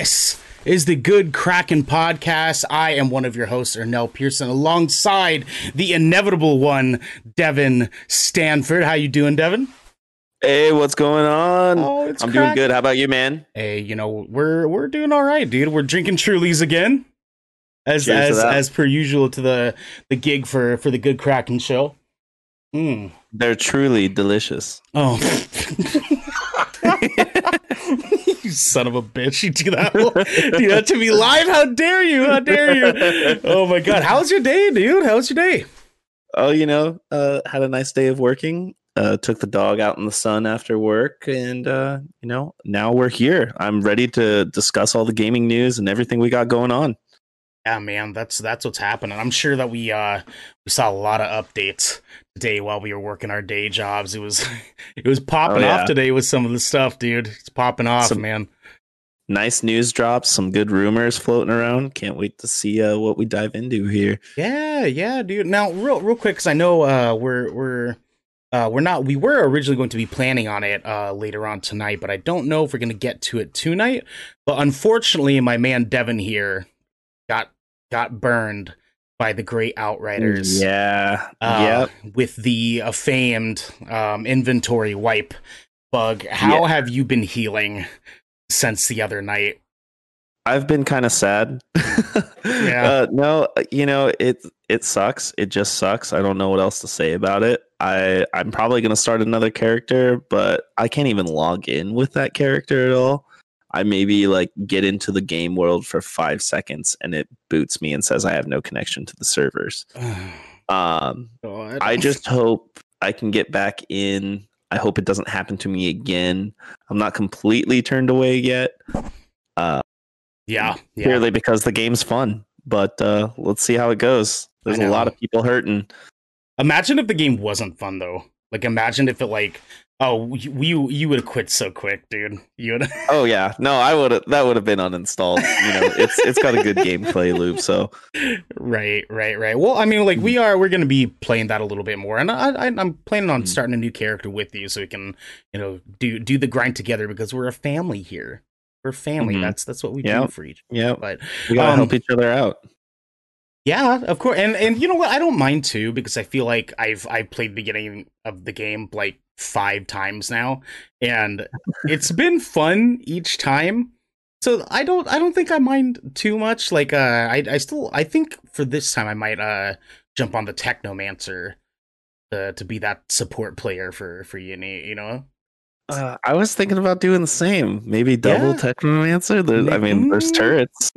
This is the Good Kraken podcast. I am one of your hosts, Ernell Pearson, alongside the inevitable one, Devin Stanford. How you doing, Devin? Hey, what's going on? Oh, I'm doing good. How about you, man? Hey, you know we're we're doing all right, dude. We're drinking Trulies again, as Cheers as as per usual to the the gig for for the Good Kraken show. Mm. They're truly delicious. Oh. you son of a bitch. You do that, do that to me live? How dare you? How dare you? Oh my god. How's your day, dude? How's your day? Oh, you know, uh, had a nice day of working. Uh, took the dog out in the sun after work, and uh, you know, now we're here. I'm ready to discuss all the gaming news and everything we got going on. Yeah, man, that's that's what's happening. I'm sure that we uh we saw a lot of updates today while we were working our day jobs. It was it was popping Oh, off today with some of the stuff, dude. It's popping off, Some- man. Nice news drops, some good rumors floating around. Can't wait to see uh, what we dive into here. Yeah, yeah, dude. Now, real real quick, because I know uh, we're we're uh, we're not. We were originally going to be planning on it uh, later on tonight, but I don't know if we're going to get to it tonight. But unfortunately, my man Devin here got got burned by the great Outriders. Yeah, uh, yep. with the uh, famed um, inventory wipe bug. How Yeah. have you been healing since the other night? I've been kind of sad. Yeah. Uh, no, you know it. It sucks. It just sucks. I don't know what else to say about it. I I'm probably gonna start another character, but I can't even log in with that character at all. I maybe like get into the game world for five seconds and it boots me and says I have no connection to the servers. Um, God. I just hope I can get back in. I hope it doesn't happen to me again. I'm not completely turned away yet. Uh, yeah, yeah. purely because the game's fun. But uh, let's see how it goes. There's a lot of people hurting. Imagine if the game wasn't fun though. Like imagine if it like oh you you would have quit so quick, dude. You would Oh yeah, no, I would have. That would have been uninstalled. You know, it's it's got a good gameplay loop. So Right, right, right. Well, I mean like we are we're going to be playing that a little bit more. And I, I I'm planning on Mm. starting a new character with you so we can, you know, do do the grind together because we're a family here. We're family. Mhm. That's that's what we do for each. yeah, But we gotta Um, help each other out. Yeah, of course. And and you know what? I don't mind too because I feel like I've I've played the beginning of the game like five times now, and it's been fun each time. So I don't I don't think I mind too much. Like uh, I I still I think for this time I might uh jump on the Technomancer uh, to be that support player for for Uni. You know. Uh, I was thinking about doing the same. Maybe double Yeah. Technomancer. There's, I mean, there's Mm. turrets.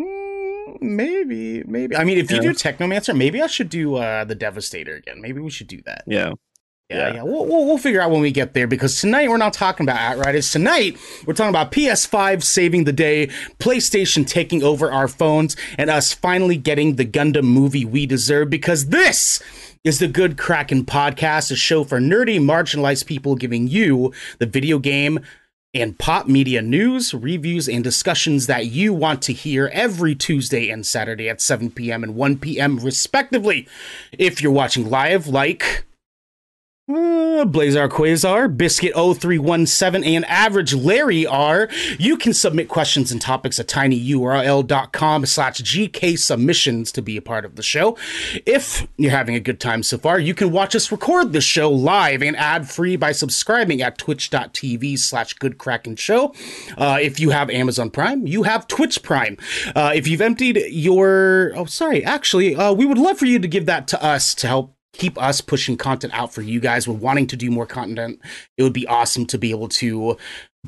Maybe, maybe. I mean, if you Yeah. do Technomancer, maybe I should do uh the Devastator again. Maybe we should do that. Yeah, Yeah, Yeah. yeah. We'll, we'll, we'll figure out when we get there because tonight we're not talking about Outriders. Tonight we're talking about PS5 saving the day, PlayStation taking over our phones, and us finally getting the Gundam movie we deserve because this is the Good Kraken Podcast, a show for nerdy, marginalized people giving you the video game and pop media news, reviews, and discussions that you want to hear every Tuesday and Saturday at 7 p.m. and 1 p.m. respectively. If you're watching live, like uh, Blazar Quasar, Biscuit 0317, and Average Larry are. You can submit questions and topics at tinyurl.com slash GK submissions to be a part of the show. If you're having a good time so far, you can watch us record the show live and ad free by subscribing at twitch.tv slash show. Uh, if you have Amazon Prime, you have Twitch Prime. Uh, if you've emptied your, oh, sorry, actually, uh, we would love for you to give that to us to help keep us pushing content out for you guys. We're wanting to do more content. It would be awesome to be able to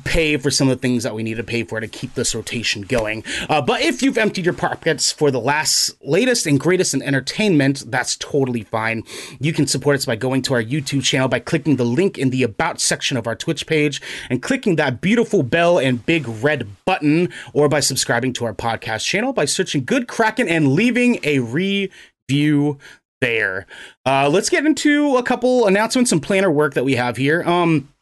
pay for some of the things that we need to pay for to keep this rotation going. Uh, but if you've emptied your pockets for the last, latest, and greatest in entertainment, that's totally fine. You can support us by going to our YouTube channel by clicking the link in the About section of our Twitch page and clicking that beautiful bell and big red button, or by subscribing to our podcast channel by searching Good Kraken and leaving a review there. Uh, let's get into a couple announcements and planner work that we have here. Um,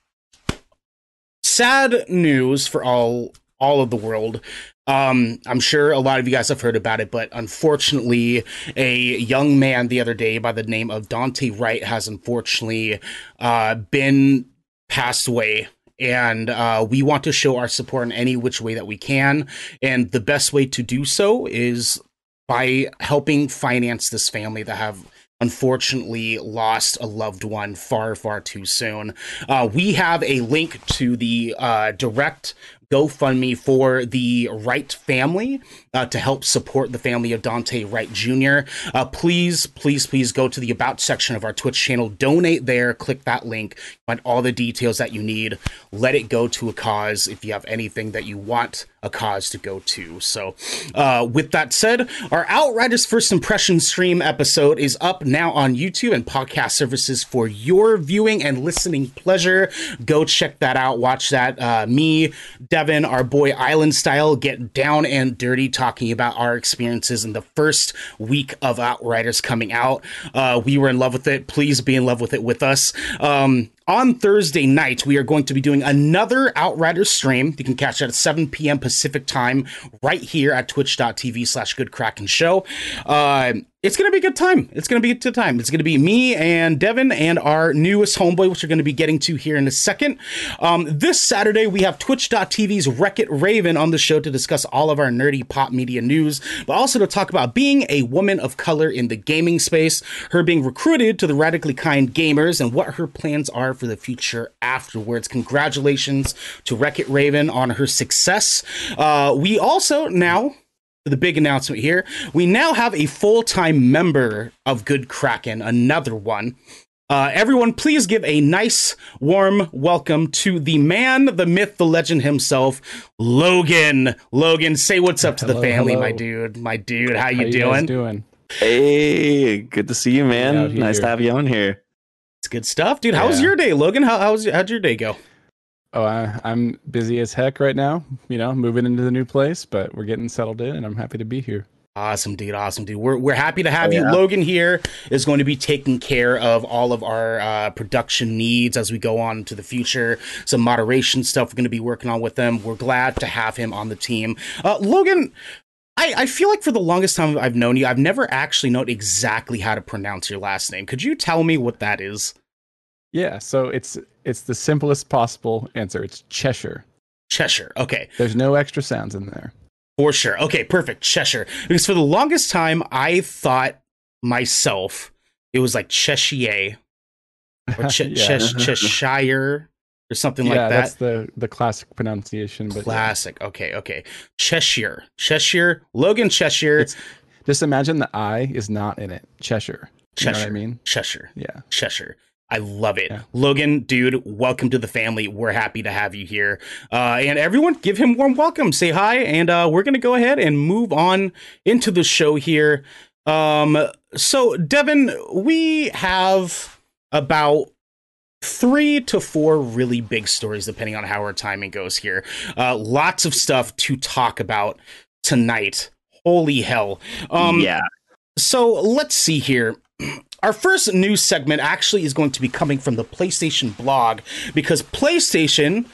sad news for all all of the world. Um, I'm sure a lot of you guys have heard about it, but unfortunately, a young man the other day by the name of Daunte Wright has unfortunately uh, been passed away and uh, we want to show our support in any which way that we can. And the best way to do so is by helping finance this family that have unfortunately lost a loved one far, far too soon. Uh, we have a link to the uh, direct GoFundMe for the Wright family uh, to help support the family of Daunte Wright Jr. Uh, please, please, please go to the About section of our Twitch channel, donate there, click that link, find all the details that you need. Let it go to a cause if you have anything that you want a cause to go to. So, uh, with that said, our Outriders First Impression stream episode is up now on YouTube and podcast services for your viewing and listening pleasure. Go check that out. Watch that. Uh, me, Devin, our boy Island Style, get down and dirty talking about our experiences in the first week of Outriders coming out. Uh, we were in love with it. Please be in love with it with us. Um, on Thursday night, we are going to be doing another Outriders stream. You can catch that at 7 p.m. Pacific time right here at twitch.tv slash good show. Uh, it's going to be a good time. It's going to be a good time. It's going to be me and Devin and our newest homeboy, which we're going to be getting to here in a second. Um, this Saturday, we have twitch.tv's Wreck It Raven on the show to discuss all of our nerdy pop media news, but also to talk about being a woman of color in the gaming space, her being recruited to the Radically Kind Gamers, and what her plans are for the future afterwards. Congratulations to Wreck It Raven on her success. Uh, we also now the big announcement here. We now have a full time member of Good Kraken, another one. Uh, everyone, please give a nice, warm welcome to the man, the myth, the legend himself, Logan. Logan, say what's up to hello, the family, hello. my dude. My dude, how you how doing? You doing? Hey, good to see you, man. Nice to have you on here. It's good stuff, dude. How yeah. was your day, Logan? How how's how'd your day go? Oh, I, am busy as heck right now. You know, moving into the new place, but we're getting settled in, and I'm happy to be here. Awesome, dude. Awesome, dude. We're, we're happy to have oh, you. Yeah. Logan here is going to be taking care of all of our uh, production needs as we go on to the future. Some moderation stuff we're going to be working on with them. We're glad to have him on the team. Uh, Logan, I, I feel like for the longest time I've known you, I've never actually known exactly how to pronounce your last name. Could you tell me what that is? Yeah, so it's it's the simplest possible answer. It's Cheshire. Cheshire. Okay. There's no extra sounds in there. For sure. Okay, perfect. Cheshire. Because for the longest time I thought myself it was like Cheshire or yeah. Cheshire or something yeah, like that. that's the the classic pronunciation. But classic. Yeah. Okay, okay. Cheshire. Cheshire. Logan Cheshire. It's, just imagine the I is not in it. Cheshire. Cheshire. I mean? Cheshire. Yeah. Cheshire. I love it. Yeah. Logan, dude, welcome to the family. We're happy to have you here. Uh, and everyone, give him warm welcome. Say hi. And uh, we're going to go ahead and move on into the show here. Um, so, Devin, we have about three to four really big stories, depending on how our timing goes here. Uh, lots of stuff to talk about tonight. Holy hell. Um, yeah. So let's see here. Our first news segment actually is going to be coming from the PlayStation blog because PlayStation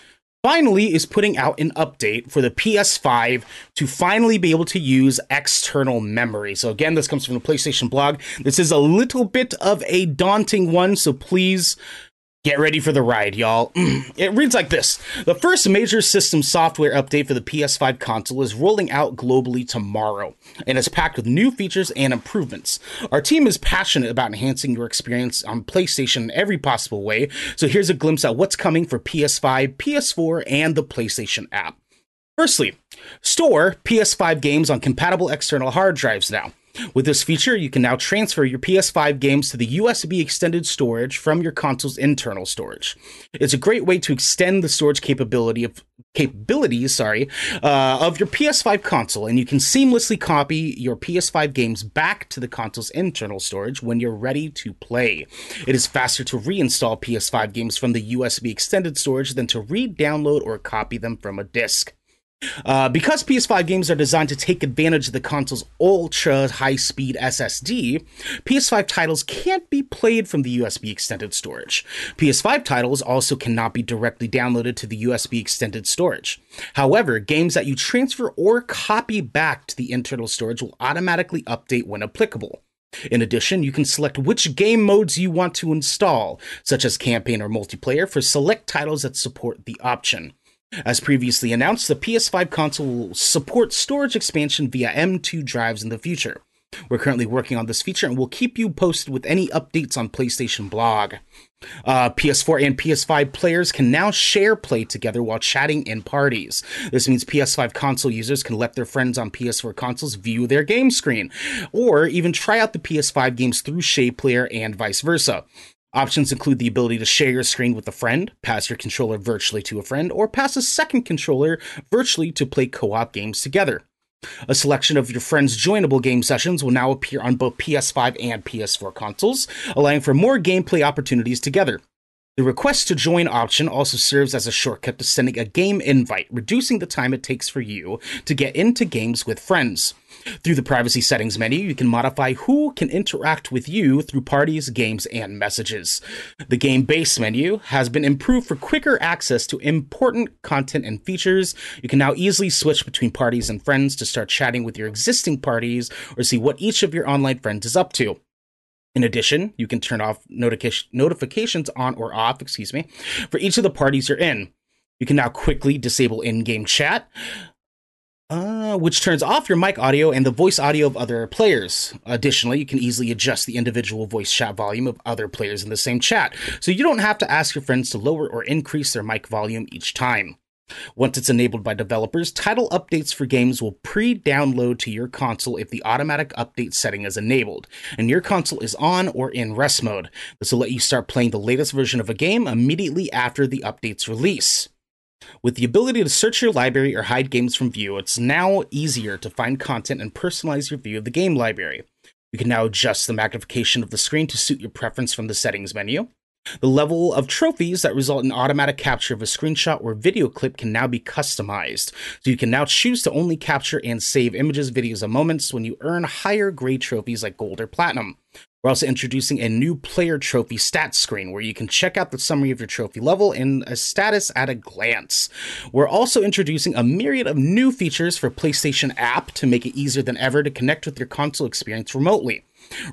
finally is putting out an update for the PS5 to finally be able to use external memory. So again, this comes from the PlayStation blog. This is a little bit of a daunting one, so please Get ready for the ride, y'all. it reads like this The first major system software update for the PS5 console is rolling out globally tomorrow and is packed with new features and improvements. Our team is passionate about enhancing your experience on PlayStation in every possible way, so here's a glimpse at what's coming for PS5, PS4, and the PlayStation app. Firstly, store PS5 games on compatible external hard drives now. With this feature, you can now transfer your PS5 games to the USB extended storage from your console's internal storage. It's a great way to extend the storage capability of capabilities, sorry, uh, of your PS5 console, and you can seamlessly copy your PS5 games back to the console's internal storage when you're ready to play. It is faster to reinstall PS5 games from the USB extended storage than to re-download or copy them from a disk. Uh, because PS5 games are designed to take advantage of the console's ultra high speed SSD, PS5 titles can't be played from the USB extended storage. PS5 titles also cannot be directly downloaded to the USB extended storage. However, games that you transfer or copy back to the internal storage will automatically update when applicable. In addition, you can select which game modes you want to install, such as campaign or multiplayer, for select titles that support the option. As previously announced, the PS5 console will support storage expansion via M2 drives in the future. We're currently working on this feature and we'll keep you posted with any updates on PlayStation blog. Uh, PS4 and PS5 players can now share play together while chatting in parties. This means PS5 console users can let their friends on PS4 consoles view their game screen, or even try out the PS5 games through Share Player and vice versa. Options include the ability to share your screen with a friend, pass your controller virtually to a friend, or pass a second controller virtually to play co op games together. A selection of your friends' joinable game sessions will now appear on both PS5 and PS4 consoles, allowing for more gameplay opportunities together. The request to join option also serves as a shortcut to sending a game invite, reducing the time it takes for you to get into games with friends. Through the privacy settings menu, you can modify who can interact with you through parties, games, and messages. The game base menu has been improved for quicker access to important content and features. You can now easily switch between parties and friends to start chatting with your existing parties or see what each of your online friends is up to. In addition, you can turn off notific- notifications on or off, excuse me, for each of the parties you're in. You can now quickly disable in-game chat, uh, which turns off your mic audio and the voice audio of other players. Additionally, you can easily adjust the individual voice chat volume of other players in the same chat, so you don't have to ask your friends to lower or increase their mic volume each time. Once it's enabled by developers, title updates for games will pre download to your console if the automatic update setting is enabled, and your console is on or in rest mode. This will let you start playing the latest version of a game immediately after the update's release. With the ability to search your library or hide games from view, it's now easier to find content and personalize your view of the game library. You can now adjust the magnification of the screen to suit your preference from the settings menu. The level of trophies that result in automatic capture of a screenshot or video clip can now be customized. So you can now choose to only capture and save images, videos, and moments when you earn higher grade trophies like gold or platinum. We're also introducing a new player trophy stats screen where you can check out the summary of your trophy level and a status at a glance. We're also introducing a myriad of new features for PlayStation app to make it easier than ever to connect with your console experience remotely.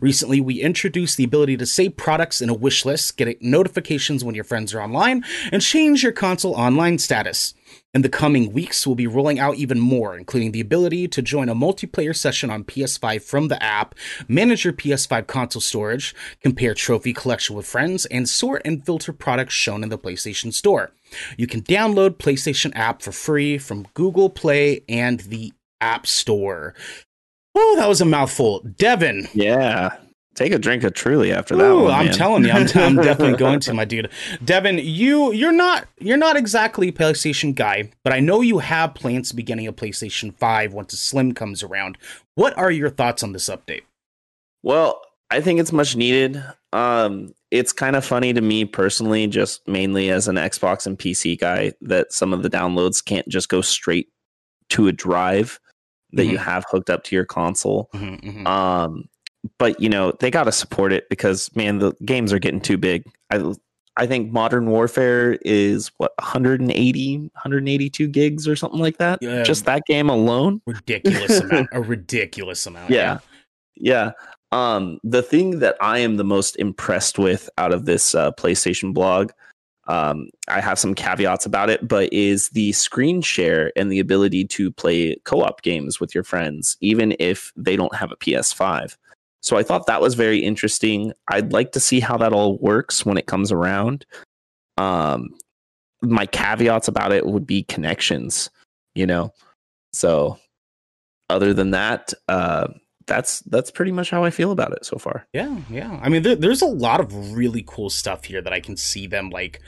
Recently, we introduced the ability to save products in a wish list, get notifications when your friends are online, and change your console online status. In the coming weeks, we'll be rolling out even more, including the ability to join a multiplayer session on PS5 from the app, manage your PS5 console storage, compare trophy collection with friends, and sort and filter products shown in the PlayStation Store. You can download PlayStation app for free from Google Play and the App Store. Oh, that was a mouthful. Devin. Yeah. Take a drink of Truly after that Ooh, one. I'm man. telling you, I'm, I'm definitely going to, my dude. Devin, you you're not you're not exactly a PlayStation guy, but I know you have plans to be getting a PlayStation 5 once the Slim comes around. What are your thoughts on this update? Well, I think it's much needed. Um, it's kind of funny to me personally, just mainly as an Xbox and PC guy, that some of the downloads can't just go straight to a drive that you Mhm. have hooked up to your console. Mhm, mhm. Um, but you know they got to support it because man, the games are getting too big. I I think Modern Warfare is what 180, 182 gigs or something like that. Yeah. Just that game alone. ridiculous amount, a ridiculous amount. Yeah. Yeah. Um, the thing that I am the most impressed with out of this uh, PlayStation blog, um, I have some caveats about it, but is the screen share and the ability to play co op games with your friends, even if they don't have a PS5. So I thought that was very interesting. I'd like to see how that all works when it comes around. Um, my caveats about it would be connections, you know. So other than that, uh, that's that's pretty much how I feel about it so far. Yeah, yeah. I mean, there, there's a lot of really cool stuff here that I can see them like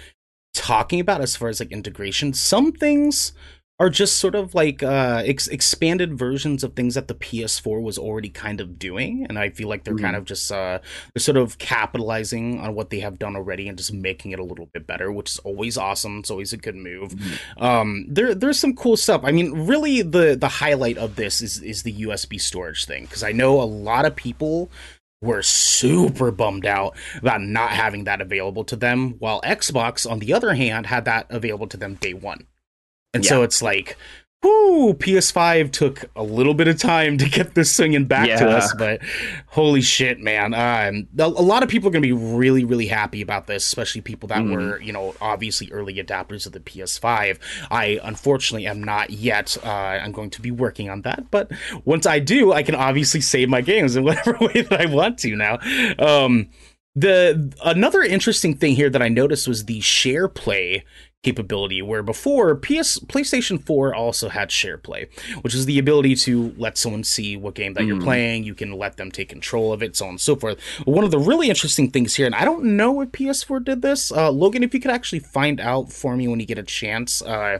talking about as far as like integration. Some things are just sort of like uh ex- expanded versions of things that the PS4 was already kind of doing, and I feel like they're kind of just uh they're sort of capitalizing on what they have done already and just making it a little bit better, which is always awesome. It's always a good move. Um, there there's some cool stuff. I mean, really the the highlight of this is is the USB storage thing because I know a lot of people were super bummed out about not having that available to them, while Xbox, on the other hand, had that available to them day one. And so it's like whoo, PS5 took a little bit of time to get this swinging back to us, but holy shit, man. Um, a, a lot of people are going to be really, really happy about this, especially people that Mhm. were, you know, obviously early adapters of the PS5. I unfortunately am not yet. Uh, I'm going to be working on that, but once I do, I can obviously save my games in whatever way that I want to now. Um, the another interesting thing here that I noticed was the share play capability where before PS PlayStation 4 also had share play which is the ability to let someone see what game that you're Mhm. playing. You can let them take control of it so on and so forth. One of the really interesting things here and I don't know if PS4 did this uh Logan if you could actually find out for me when you get a chance uh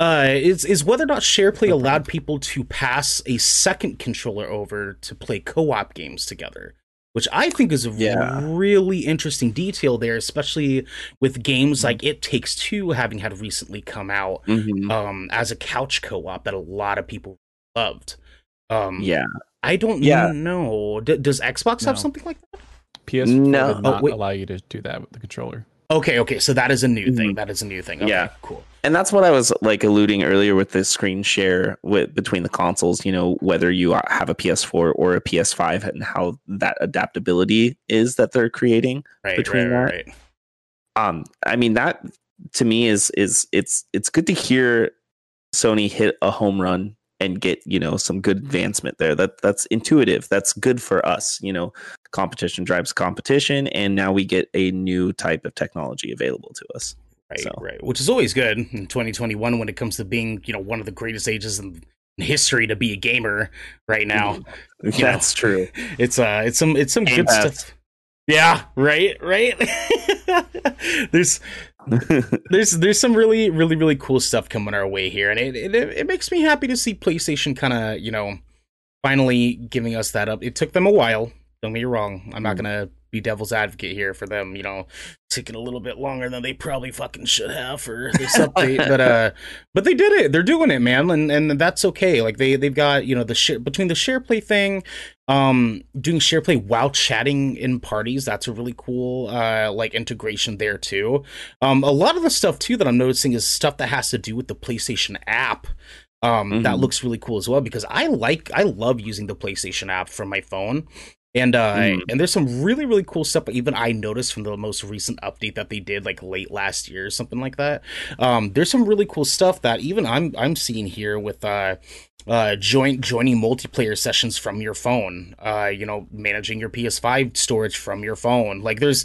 uh, is is whether or not SharePlay allowed people to pass a second controller over to play co-op games together, which I think is a Yeah. really interesting detail there, especially with games like It Takes Two having had recently come out Mhm. um, as a couch co-op that a lot of people loved. Um, Yeah. I don't Yeah. know. D- does Xbox have something like that? PS4 No. did not Oh, allow you to do that with the controller. Okay, okay, so that is a new thing. Mhm. That is a new thing. Okay, Yeah. cool. and that's what I was like alluding earlier with the screen share with between the consoles. You know, whether you have a PS4 or a PS5, and how that adaptability is that they're creating. Right, Between right, that- right. Um, I mean that to me is is it's it's good to hear Sony hit a home run and get you know some good advancement there. That that's intuitive. That's good for us. You know, competition drives competition, and now we get a new type of technology available to us. Right, So- right. Which is always good in 2021 when it comes to being, you know, one of the greatest ages in history to be a gamer right now. Know. That's true. It's uh it's some it's some Game good stuff. Yeah, right, right. there's there's there's some really really really cool stuff coming our way here and it it, it makes me happy to see PlayStation kind of, you know, finally giving us that up. It took them a while. Don't get me wrong. I'm not Mm. going to be devil's advocate here for them, you know, taking a little bit longer than they probably fucking should have for this update, but uh but they did it. They're doing it, man, and and that's okay. Like they they've got, you know, the share between the share play thing, um doing share play while chatting in parties, that's a really cool uh like integration there too. Um a lot of the stuff too that I'm noticing is stuff that has to do with the PlayStation app. Um that Mhm. looks really cool as well because I like I love using the PlayStation app from my phone. And uh Mm. and there's some really really cool stuff even I noticed from the most recent update that they did like late last year or something like that. Um there's some really cool stuff that even I'm I'm seeing here with uh uh joint joining multiplayer sessions from your phone. Uh you know, managing your PS5 storage from your phone. Like there's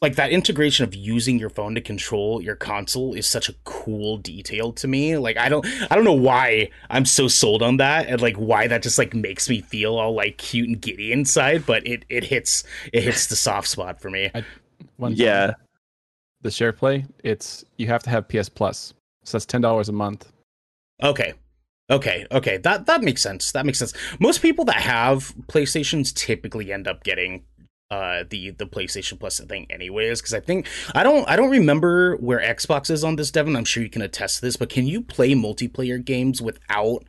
like that integration of using your phone to control your console is such a cool detail to me like i don't i don't know why i'm so sold on that and like why that just like makes me feel all like cute and giddy inside but it it hits it hits the soft spot for me One yeah. the share play, it's you have to have PS Plus. So that's ten dollars a month. okay okay okay that that makes sense that makes sense most people that have playstations typically end up getting uh the the PlayStation Plus thing anyways because I think I don't I don't remember where Xbox is on this Devin I'm sure you can attest to this but can you play multiplayer games without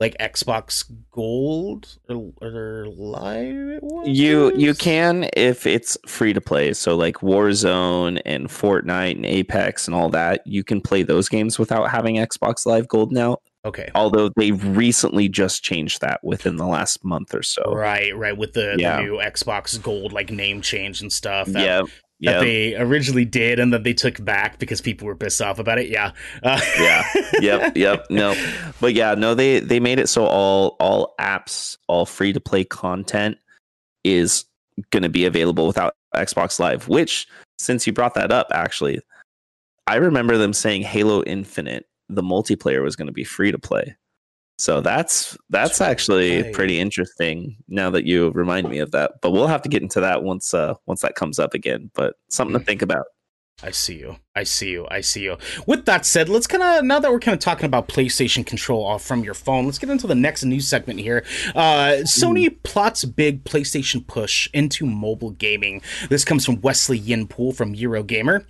like Xbox Gold or, or Live? You you can if it's free to play. So like Warzone and Fortnite and Apex and all that, you can play those games without having Xbox Live Gold now. Okay Although they've recently just changed that within the last month or so. right right with the, Yeah. the new Xbox Gold like name change and stuff that, Yeah. that Yeah. they originally did and then they took back because people were pissed off about it yeah uh, Yeah. yep, yep, no. But yeah, no, they they made it so all all apps, all free to play content is going to be available without Xbox Live, which since you brought that up actually, I remember them saying Halo Infinite, the multiplayer was going to be free to play. So that's that's actually Right. pretty interesting now that you remind me of that. But we'll have to get into that once uh once that comes up again, but something to think about. I see you. I see you. I see you. With that said, let's kind of now that we're kind of talking about PlayStation control off from your phone, let's get into the next news segment here. Uh, Sony plots big PlayStation push into mobile gaming. This comes from Wesley Yin-Poole from Eurogamer.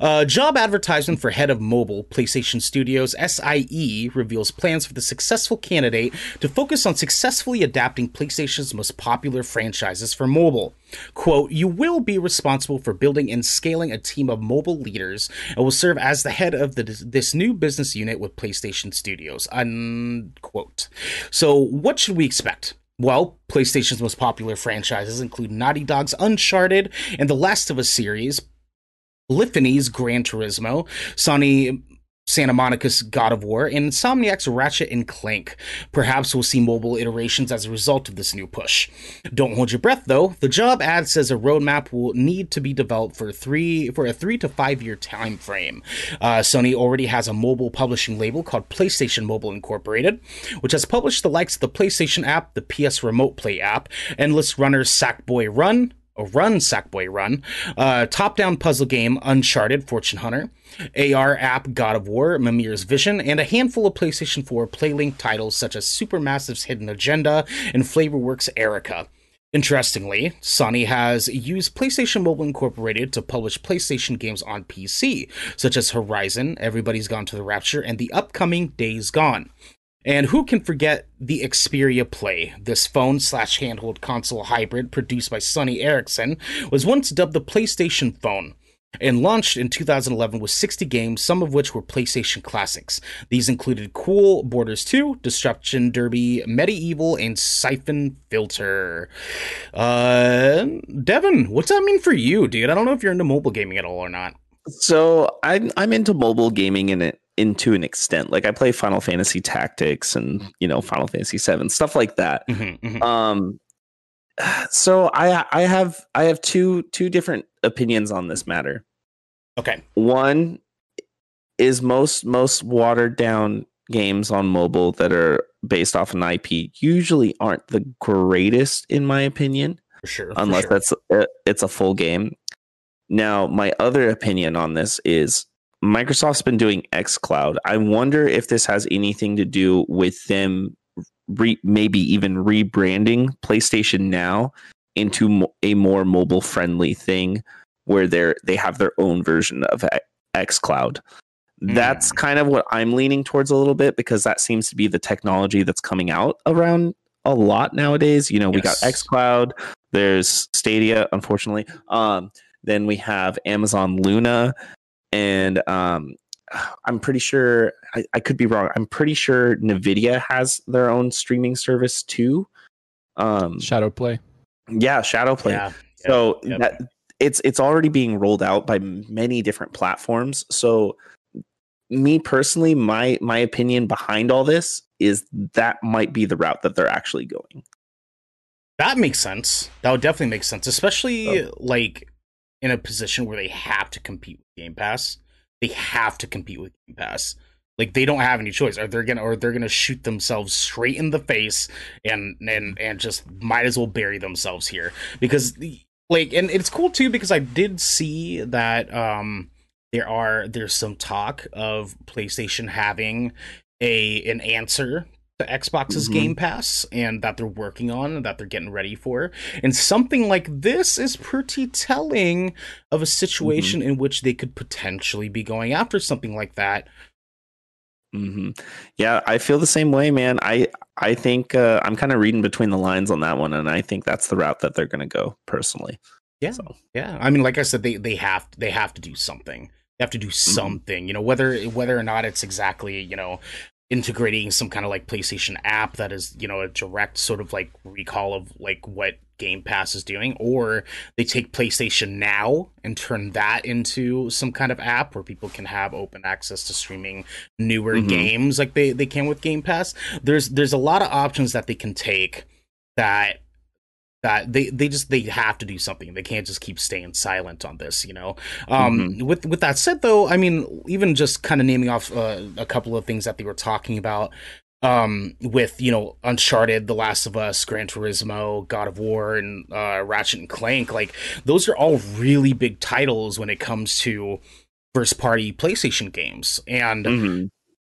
Uh, job advertisement for head of mobile PlayStation Studios SIE reveals plans for the successful candidate to focus on successfully adapting PlayStation's most popular franchises for mobile. Quote, you will be responsible for building and scaling a team of mobile leaders and will serve as the head of the, this new business unit with PlayStation Studios. Unquote. So, what should we expect? Well, PlayStation's most popular franchises include Naughty Dog's Uncharted and the Last of Us series, Polyphony's Gran Turismo, Sony Santa Monica's God of War, and Insomniac's Ratchet and Clank. Perhaps we'll see mobile iterations as a result of this new push. Don't hold your breath though. The job ad says a roadmap will need to be developed for three for a three to five year time frame. Uh, Sony already has a mobile publishing label called PlayStation Mobile Incorporated, which has published the likes of the PlayStation app, the PS Remote Play app, Endless Runner Sackboy Run, a run Sackboy Run, uh, top down puzzle game Uncharted Fortune Hunter, AR app God of War Mimir's Vision, and a handful of PlayStation 4 PlayLink titles such as Supermassive's Hidden Agenda and Flavorworks Erica. Interestingly, Sony has used PlayStation Mobile Incorporated to publish PlayStation games on PC, such as Horizon, Everybody's Gone to the Rapture, and the upcoming Days Gone. And who can forget the Xperia Play? This phone slash handheld console hybrid produced by Sony Ericsson was once dubbed the PlayStation phone and launched in 2011 with 60 games, some of which were PlayStation classics. These included Cool Borders 2, Destruction Derby, MediEvil, and Syphon Filter. Uh, Devin, what's that mean for you, dude? I don't know if you're into mobile gaming at all or not. So I'm I'm into mobile gaming in it into an extent. Like I play Final Fantasy Tactics and you know Final Fantasy Seven stuff like that. Mm-hmm, mm-hmm. Um, so I I have I have two two different opinions on this matter. Okay. One is most most watered down games on mobile that are based off an IP usually aren't the greatest in my opinion. For sure. Unless for sure. that's a, it's a full game. Now, my other opinion on this is Microsoft's been doing xCloud. I wonder if this has anything to do with them re- maybe even rebranding PlayStation Now into mo- a more mobile friendly thing where they're they have their own version of xCloud. Mm. That's kind of what I'm leaning towards a little bit because that seems to be the technology that's coming out around a lot nowadays. You know, yes. we got xCloud, there's Stadia, unfortunately. Um, then we have Amazon Luna, and um, I'm pretty sure I, I, could be wrong. I'm pretty sure Nvidia has their own streaming service too. Um, Shadow Play. Yeah, Shadow Play. Yeah, so yep. that it's it's already being rolled out by many different platforms. So me personally, my my opinion behind all this is that might be the route that they're actually going. That makes sense. That would definitely make sense, especially oh. like in a position where they have to compete with Game Pass. They have to compete with Game Pass. Like they don't have any choice. Or they're gonna or they're gonna shoot themselves straight in the face and and and just might as well bury themselves here. Because like and it's cool too because I did see that um there are there's some talk of PlayStation having a an answer the Xbox's mm-hmm. Game Pass and that they're working on and that they're getting ready for. And something like this is pretty telling of a situation mm-hmm. in which they could potentially be going after something like that. Mm-hmm. Yeah, I feel the same way, man. I I think uh, I'm kind of reading between the lines on that one, and I think that's the route that they're going to go personally. Yeah, so. yeah. I mean, like I said, they they have they have to do something. They have to do mm-hmm. something. You know, whether whether or not it's exactly you know integrating some kind of like PlayStation app that is, you know, a direct sort of like recall of like what Game Pass is doing, or they take PlayStation Now and turn that into some kind of app where people can have open access to streaming newer mm-hmm. games like they, they can with Game Pass. There's there's a lot of options that they can take that that they they just they have to do something. They can't just keep staying silent on this, you know. Um, mm-hmm. With with that said, though, I mean, even just kind of naming off uh, a couple of things that they were talking about. Um, with you know Uncharted, The Last of Us, Gran Turismo, God of War, and uh, Ratchet and Clank, like those are all really big titles when it comes to first party PlayStation games. And mm-hmm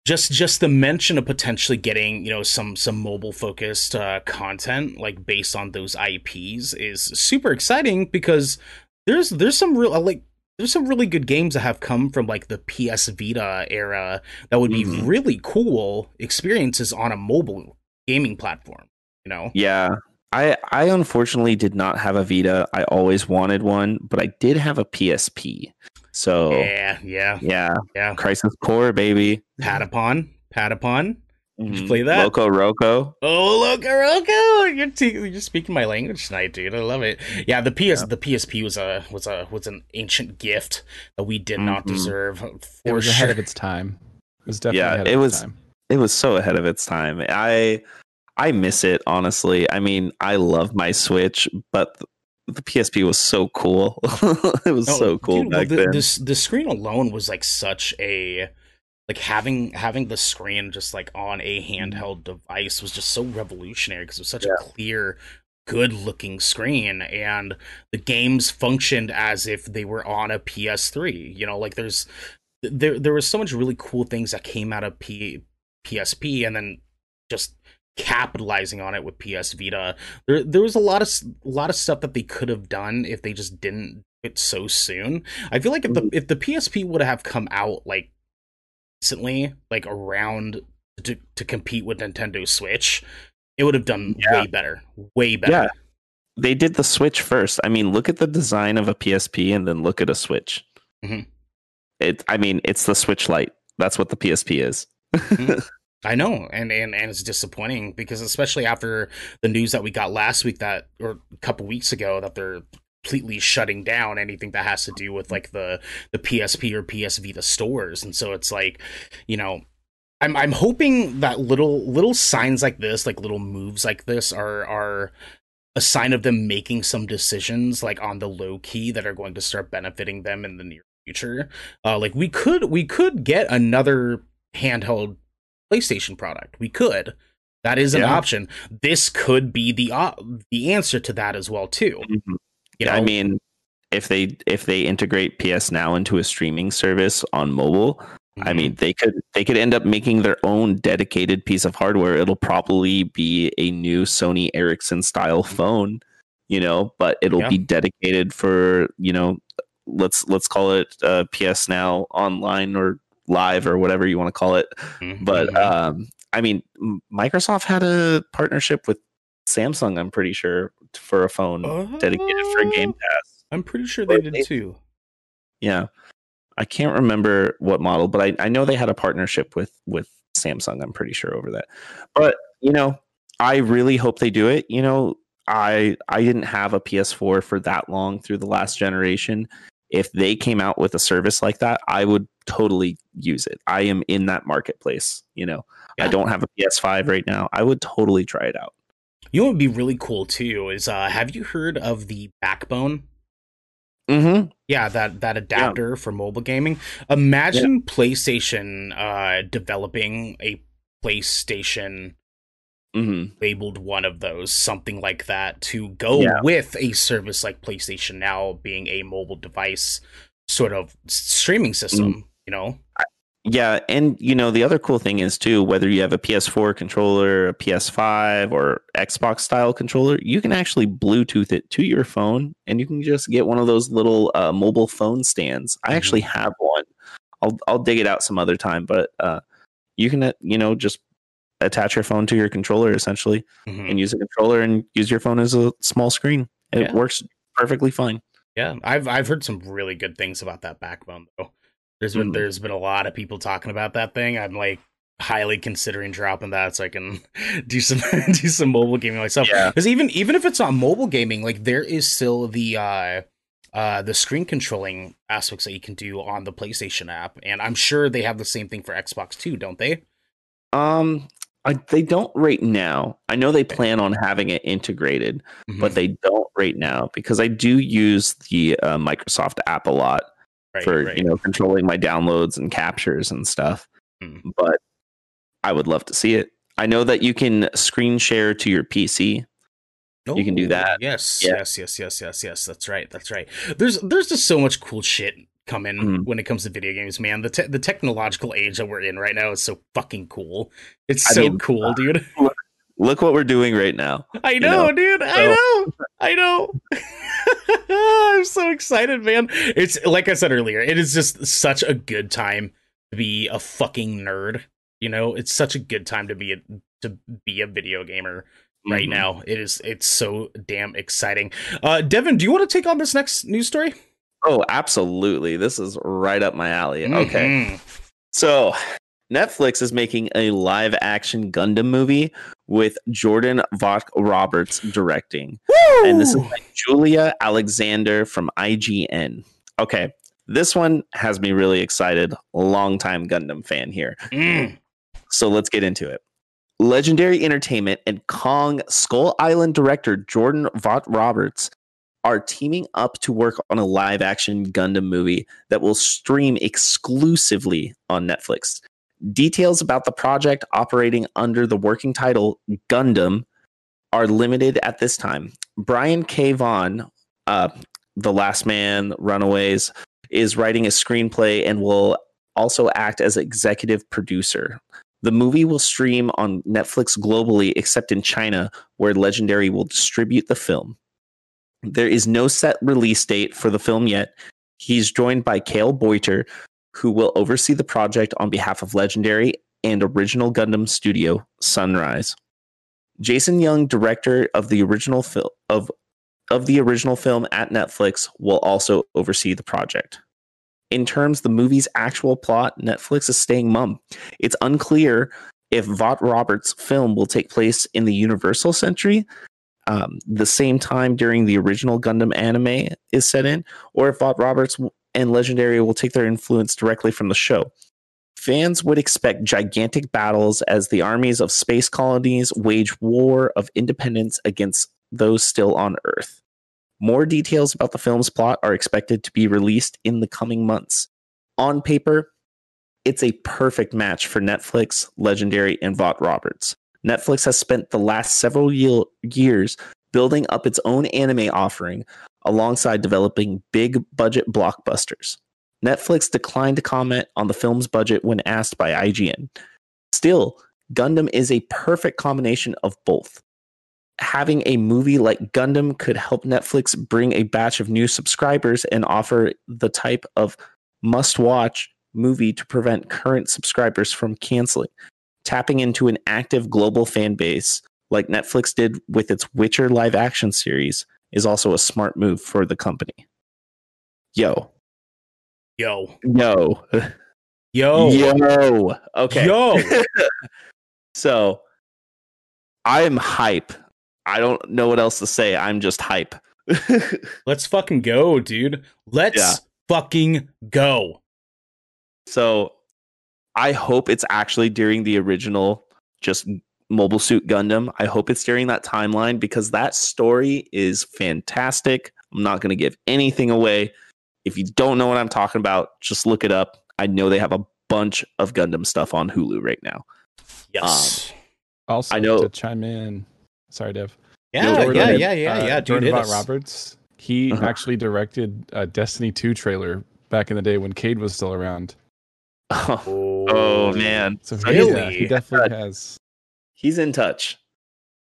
just just the mention of potentially getting you know some some mobile focused uh, content like based on those IPs is super exciting because there's there's some real like there's some really good games that have come from like the PS Vita era that would be mm-hmm. really cool experiences on a mobile gaming platform. You know? Yeah. I I unfortunately did not have a Vita. I always wanted one, but I did have a PSP. So Yeah, yeah, yeah, yeah. Crisis Core, baby. Patapon, Patapon. Did you Mhm. play that? Loco Roco. Oh, Loco Roco! You're te- you're speaking my language tonight, dude. I love it. Yeah, the PS the PSP was a was a was an ancient gift that we did not Mhm. deserve. It was sure. ahead of its time. It was definitely Yeah, ahead it of was- its time. It was so ahead of its time. I I miss it honestly. I mean, I love my Switch, but the PSP was so cool. it was Oh, so cool dude, well, back the, then. This the screen alone was like such a like having having the screen just like on a handheld device was just so revolutionary because it was such a clear good looking screen and the games functioned as if they were on a PS3 you know like there's there there was so much really cool things that came out of P, PSP and then just capitalizing on it with PS Vita there there was a lot of a lot of stuff that they could have done if they just didn't do it so soon. I feel like if the if the PSP would have come out like recently, like around to to compete with Nintendo Switch, it would have done Yeah. way better, way better. Yeah. they did the Switch first. I mean, look at the design of a PSP and then look at a Switch. Mhm. It. I mean, it's the Switch Lite. That's what the PSP is. I know, and, and and it's disappointing because especially after the news that we got last week that or a couple weeks ago that they're completely shutting down anything that has to do with like the the PSP or PS Vita stores, and so it's like, you know, I'm I'm hoping that little little signs like this, like little moves like this, are are a sign of them making some decisions like on the low key that are going to start benefiting them in the near future. Uh, like we could we could get another handheld PlayStation product. We could. That is an Yeah. option. This could be the op- the answer to that as well too. You Yeah, I mean, if they if they integrate PS Now into a streaming service on mobile, I Mhm. mean, they could they could end up making their own dedicated piece of hardware. It'll probably be a new Sony Ericsson style phone, you know, but it'll Yeah. be dedicated for you know, let's let's call it uh, PS Now online or live or whatever you want to call it. Mhm. But Mhm. um, I mean, Microsoft had a partnership with Samsung. I'm pretty sure for a phone dedicated for Game Pass. I'm pretty sure they did too. Yeah. I can't remember what model, but I, I know they had a partnership with with Samsung, I'm pretty sure over that. But, you know, I really hope they do it. You know, I I didn't have a PS4 for that long through the last generation. If they came out with a service like that, I would totally use it. I am in that marketplace, you know. I don't have a PS5 right now. I would totally try it out. You know what would be really cool too is uh have you heard of the backbone? Mm-hmm. Yeah, that that adapter for mobile gaming. Imagine PlayStation uh developing a PlayStation Mhm. labeled one of those, something like that, to go Yeah. with a service like PlayStation Now being a mobile device sort of streaming system, you know? Yeah, and you know the other cool thing is too whether you have a PS4 controller, a PS5, or Xbox style controller, you can actually Bluetooth it to your phone, and you can just get one of those little uh, mobile phone stands. I actually have one. I'll I'll dig it out some other time, but uh, you can uh, you know just attach your phone to your controller essentially, Mhm. and use a controller and use your phone as a small screen. It Yeah. works perfectly fine. Yeah, I've I've heard some really good things about that backbone though. There's been Mm. there's been a lot of people talking about that thing. I'm like highly considering dropping that so I can do some do some mobile gaming myself. Yeah. Because even even if it's not mobile gaming, like there is still the uh uh the screen controlling aspects that you can do on the PlayStation app, and I'm sure they have the same thing for Xbox too, don't they? Um, I, they don't right now. I know they plan on having it integrated. Mm-hmm. but they don't right now because I do use the uh, Microsoft app a lot Right, for right. you know controlling my downloads and captures and stuff. Hmm. But I would love to see it. I know that you can screen share to your PC. you can do Oh, that. Yes, Yeah. yes, yes, yes, yes, yes. That's right. That's right. There's there's just so much cool shit coming Mhm. when it comes to video games, man. The te- the technological age that we're in right now is so fucking cool. It's I so mean, cool, dude. Look what we're doing right now. I know, know, dude. I know. I know. I'm so excited, man. It's like I said earlier, it is just such a good time to be a fucking nerd. You know, it's such a good time to be a to be a video gamer right Mhm. now. It is it's so damn exciting. Uh Devin, do you want to take on this next news story? Oh, absolutely. This is right up my alley. Okay. Mhm. So, Netflix is making a live action Gundam movie with Jordan Vogt Roberts directing. And this is by Julia Alexander from IGN. Okay. This one has me really excited. Longtime Gundam fan here. Mm. So let's get into it. Legendary Entertainment and Kong Skull Island director Jordan Vogt Roberts are teaming up to work on a live action Gundam movie that will stream exclusively on Netflix. Details about the project operating under the working title Gundam are limited at this time. Brian K. Vaughan, uh, The Last Man, Runaways, is writing a screenplay and will also act as executive producer. The movie will stream on Netflix globally, except in China, where Legendary will distribute the film. There is no set release date for the film yet. He's joined by Cale Boyter, who will oversee the project on behalf of Legendary and original Gundam studio Sunrise. Jason Young, director of the original film of of the original film at Netflix, will also oversee the project. In terms of the movie's actual plot, Netflix is staying mum. It's unclear if Vogt-Roberts' film will take place in the Universal Century, um, the same time during the original Gundam anime is set in, or if Vogt-Roberts and Legendary will take their influence directly from the show. Fans would expect gigantic battles as the armies of space colonies wage war of independence against those still on Earth. More details about the film's plot are expected to be released in the coming months. On paper, it's a perfect match for Netflix, Legendary, and Vogt-Roberts. Netflix has spent the last several ye- years building up its own anime offering alongside developing big budget blockbusters. Netflix declined to comment on the film's budget when asked by IGN. Still, Gundam is a perfect combination of both. Having a movie like Gundam could help Netflix bring a batch of new subscribers and offer the type of must watch movie to prevent current subscribers from canceling. Tapping into an active global fan base like Netflix did with its Witcher live action series is also a smart move for the company. Yo, Yo. yo, Yo. yo. Okay. Yo. So I am hype. I don't know what else to say. I'm just hype. Let's fucking go, dude. Let's Yeah. fucking go. so I hope it's actually during the original just Mobile Suit Gundam. I hope it's during that timeline because that story is fantastic. I'm not going to give anything away. If you don't know what I'm talking about, just look it up. I know they have a bunch of Gundam stuff on Hulu right now. Yes. Also, I know- to chime in. Sorry, Dev. yeah, Jordan- yeah, yeah, yeah, uh, yeah, dude. Jordan hit Vogt us. Roberts. He Uh-huh. actually directed a Destiny 2 trailer back in the day when Cayde was still around. Oh, oh, man. So So he, yeah, he definitely has. He's in touch.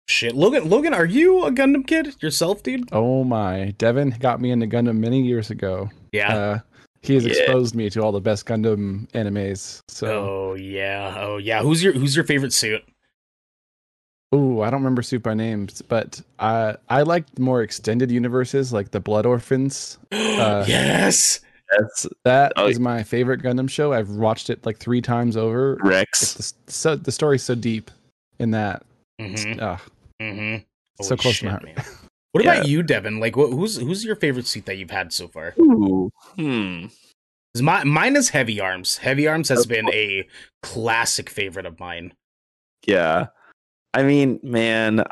Shit, Logan, Logan, are you a Gundam kid yourself, dude? Oh my! Devin got me into Gundam many years ago. Yeah. Uh, he has Yeah. exposed me to all the best Gundam animes. So, oh yeah. Oh yeah. Who's your Who's your favorite suit? oh, I don't remember suit by names, but I I like more extended universes like the Blood Orphans. Uh, yes. That's That is Oh, my favorite Gundam show. I've watched it like three times over. It's Rex. the, so, the story's so deep in that. Mm-hmm. Uh, Mm-hmm. So close to my heart. What Yeah. about you, Devin? Like, what, who's who's your favorite suit that you've had so far? Ooh. Hmm. 'Cause My, mine is Heavy Arms. Heavy Arms has Of been a classic favorite of mine. Yeah. I mean, man,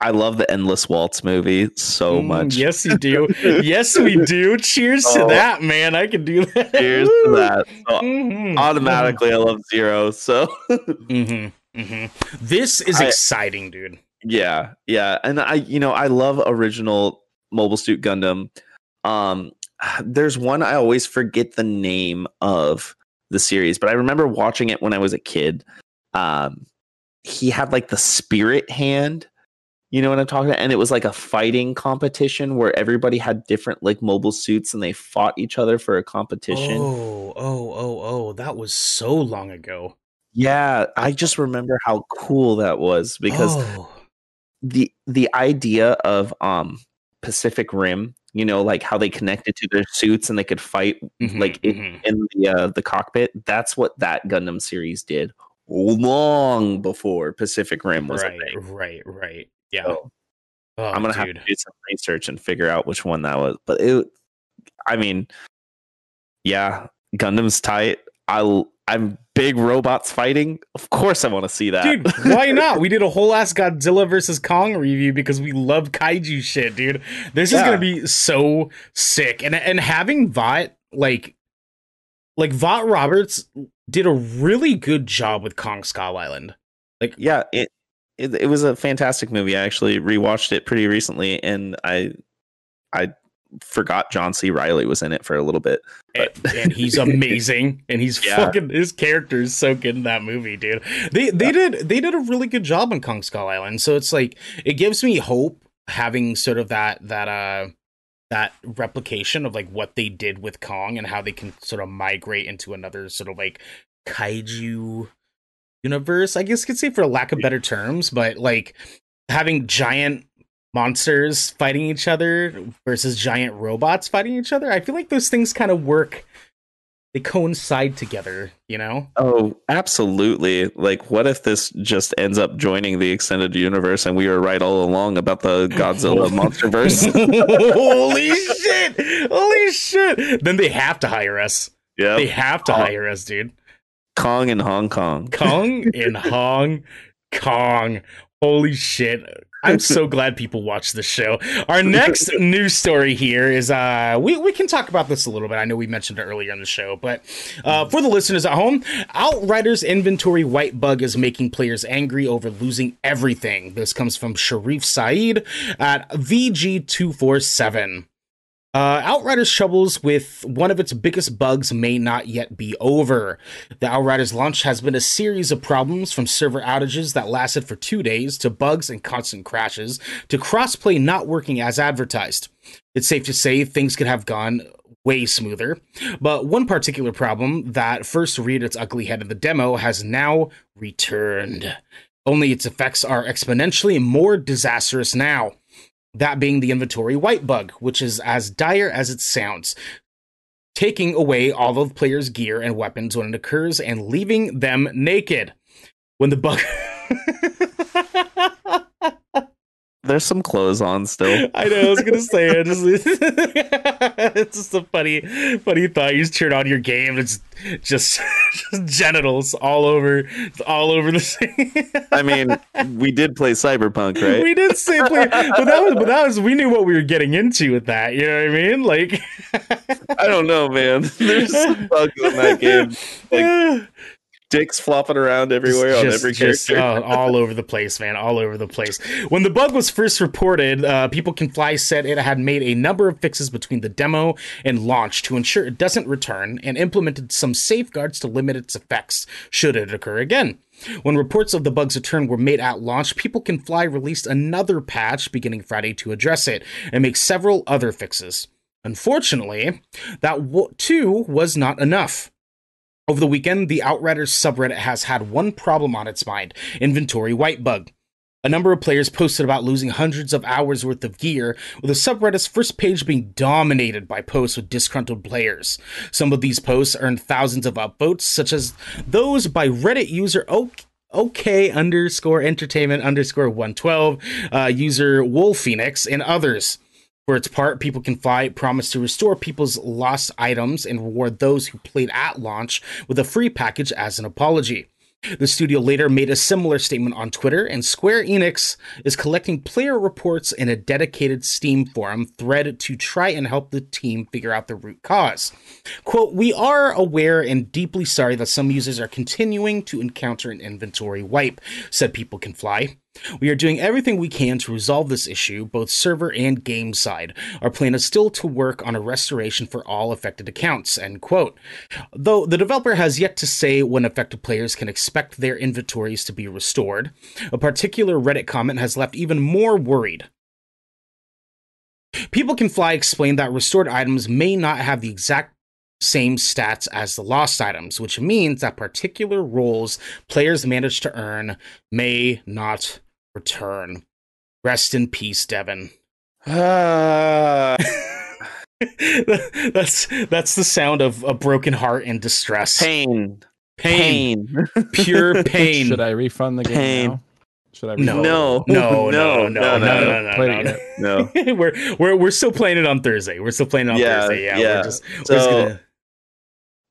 I love the Endless Waltz movie so Mm, much. Yes, you do. yes, we do. Cheers to Oh. that, man. I can do that. Cheers to that. So Mhm. automatically, I love Zero. So Mhm, mhm. This is I- exciting, dude. yeah, yeah, and I, you know, I love original Mobile Suit Gundam. Um, there's one I always forget the name of the series, but I remember watching it when I was a kid. Um, he had like the spirit hand. You know what I'm talking about? And it was like a fighting competition where everybody had different like mobile suits and they fought each other for a competition. Oh, oh, oh, oh. That was so long ago. Yeah, I just remember how cool that was because Oh. the the idea of um Pacific Rim you know, like how they connected to their suits and they could fight Mhm, like in, mhm. in the uh, the cockpit. That's what that Gundam series did long before Pacific Rim was right, a thing. right, right. Yeah. So oh, I'm gonna dude. have to do some research and figure out which one that was. But it, I mean, yeah, Gundam's tight. I I'm big robots fighting. Of course, I want to see that. Dude, why not? We did a whole ass Godzilla versus Kong review because we love kaiju shit, dude. This is gonna be so sick. And and having Vogt like like Vogt-Roberts did a really good job with Kong Skull Island. Like yeah, it, it it was a fantastic movie. I actually rewatched it pretty recently, and I I forgot John C. Reilly was in it for a little bit. and, and he's amazing and he's Yeah. fucking his character is so good in that movie dude they they did they did a really good job on kong skull island so it's like it gives me hope having sort of that that uh that replication of like what they did with kong and how they can sort of migrate into another sort of like kaiju universe i guess you could say for lack of better terms but like having giant monsters fighting each other versus giant robots fighting each other. I feel like those things kind of work. They coincide together, you know. Oh, absolutely! Like, what if this just ends up joining the extended universe, and we were right all along about the Godzilla MonsterVerse? Holy shit! Holy shit! Then they have to hire us. yeah, They have to Oh. hire us, dude. Kong in Hong Kong. Kong in Hong Kong. Holy shit. I'm so glad people watch this show. Our next news story here is uh we, we can talk about this a little bit. I know we mentioned it earlier in the show, but uh, for the listeners at home, Outriders inventory white bug is making players angry over losing everything. This comes from Sherif Saed at VG247. Uh, Outriders troubles with one of its biggest bugs may not yet be over. The Outriders launch has been a series of problems from server outages that lasted for two days to bugs and constant crashes to crossplay not working as advertised. It's safe to say things could have gone way smoother, but one particular problem that first reared its ugly head in the demo has now returned. Only its effects are exponentially more disastrous now that being the inventory white bug, which is as dire as it sounds, taking away all of players' gear and weapons when it occurs and leaving them naked. When the bug. There's some clothes on still. I know. I was gonna say it. Just, it's just a funny, funny thought. You just turn on your game. It's just, just genitals all over, all over the scene. I mean, we did play Cyberpunk, right? We did say play, but that was, but that was, we knew what we were getting into with that. You know what I mean? Like, I don't know, man. There's some bugs in that game. Like dicks flopping around everywhere on every just, character. uh, all over the place, man, all over the place. When the bug was first reported, uh, People Can Fly said it had made a number of fixes between the demo and launch to ensure it doesn't return, and implemented some safeguards to limit its effects should it occur again. When reports of the bug's return were made at launch, People Can Fly released another patch beginning Friday to address it and make several other fixes. Unfortunately, that w- too was not enough. Over the weekend, the Outriders subreddit has had one problem on its mind inventory white bug. A number of players posted about losing hundreds of hours worth of gear, with the subreddit's first page being dominated by posts with disgruntled players. Some of these posts earned thousands of upvotes, such as those by Reddit user OK. OK underscore entertainment underscore 112, uh, user Wool Phoenix, and others. For its part, People Can Fly promised to restore people's lost items and reward those who played at launch with a free package as an apology. The studio later made a similar statement on Twitter, and Square Enix is collecting player reports in a dedicated Steam forum thread to try and help the team figure out the root cause. Quote, We are aware and deeply sorry that some users are continuing to encounter an inventory wipe, said People Can Fly. We are doing everything we can to resolve this issue, both server and game side. Our plan is still to work on a restoration for all affected accounts. End quote. Though the developer has yet to say when affected players can expect their inventories to be restored, a particular Reddit comment has left even more worried. People Can Fly explained that restored items may not have the exact same stats as the lost items, which means that particular rolls players manage to earn may not return. Rest in peace, Devin. Ah. that's that's the sound of a broken heart and distress. Pain. pain, Pain. pure pain. Should I refund the game now? Should I? No, no, No. no, no, no, No, no, no, no. no, no, no. No. we're we're we're still playing it on Thursday. We're still playing it on Yeah, Thursday. Yeah, yeah. we're just we're just So- gonna.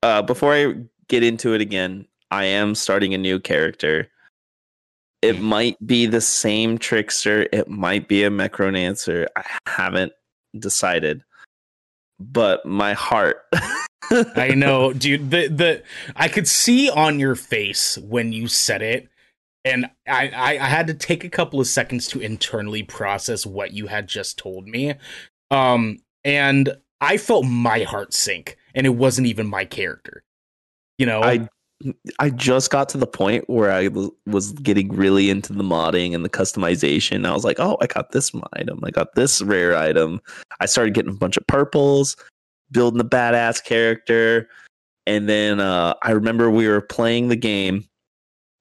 uh, before I get into it again, I am starting a new character. It might be the same trickster. It might be a Necronancer. I haven't decided. But my heart. I know, dude. The the I could see on your face when you said it, and I, I I had to take a couple of seconds to internally process what you had just told me. Um, and I felt my heart sink, and it wasn't even my character. You know, I I just got to the point where I was getting really into the modding and the customization. I was like, oh, I got this item. I got this rare item. I started getting a bunch of purples, building a badass character. And then uh, I remember we were playing the game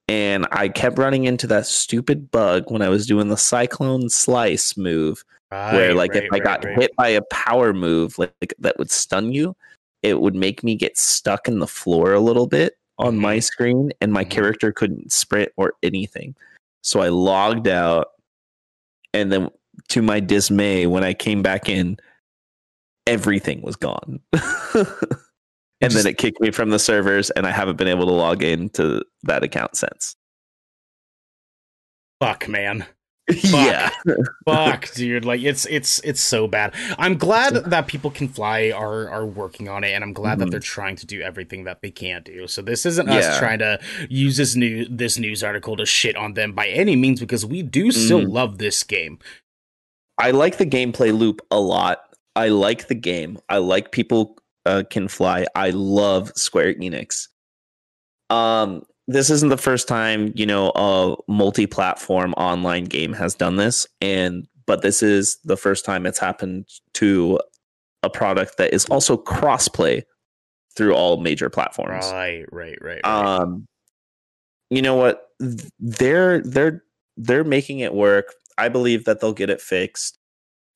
and I kept running into that stupid bug when I was doing the cyclone slice move where Right, like if I right, got right. hit by a power move like, like that would stun you, it would make me get stuck in the floor a little bit on my screen and my Mhm. character couldn't sprint or anything. So I logged out and then to my dismay when I came back in everything was gone. and just- then it kicked me from the servers and I haven't been able to log into that account since. fuck, man. Yeah. Fuck, dude. Like it's it's it's so bad. I'm glad that people can fly are are working on it, and I'm glad that Mhm. they're trying to do everything that they can do. So this isn't us trying to use this new this news article to shit on them by any means, because we do still Mm. love this game. I like the gameplay loop a lot. I like the game. I like people uh, can fly. I love Square Enix. Um, this isn't the first time you know a multi-platform online game has done this, and but this is the first time it's happened to a product that is also cross-play through all major platforms Right, right, right. right. um you know what they're they're they're making it work i believe that they'll get it fixed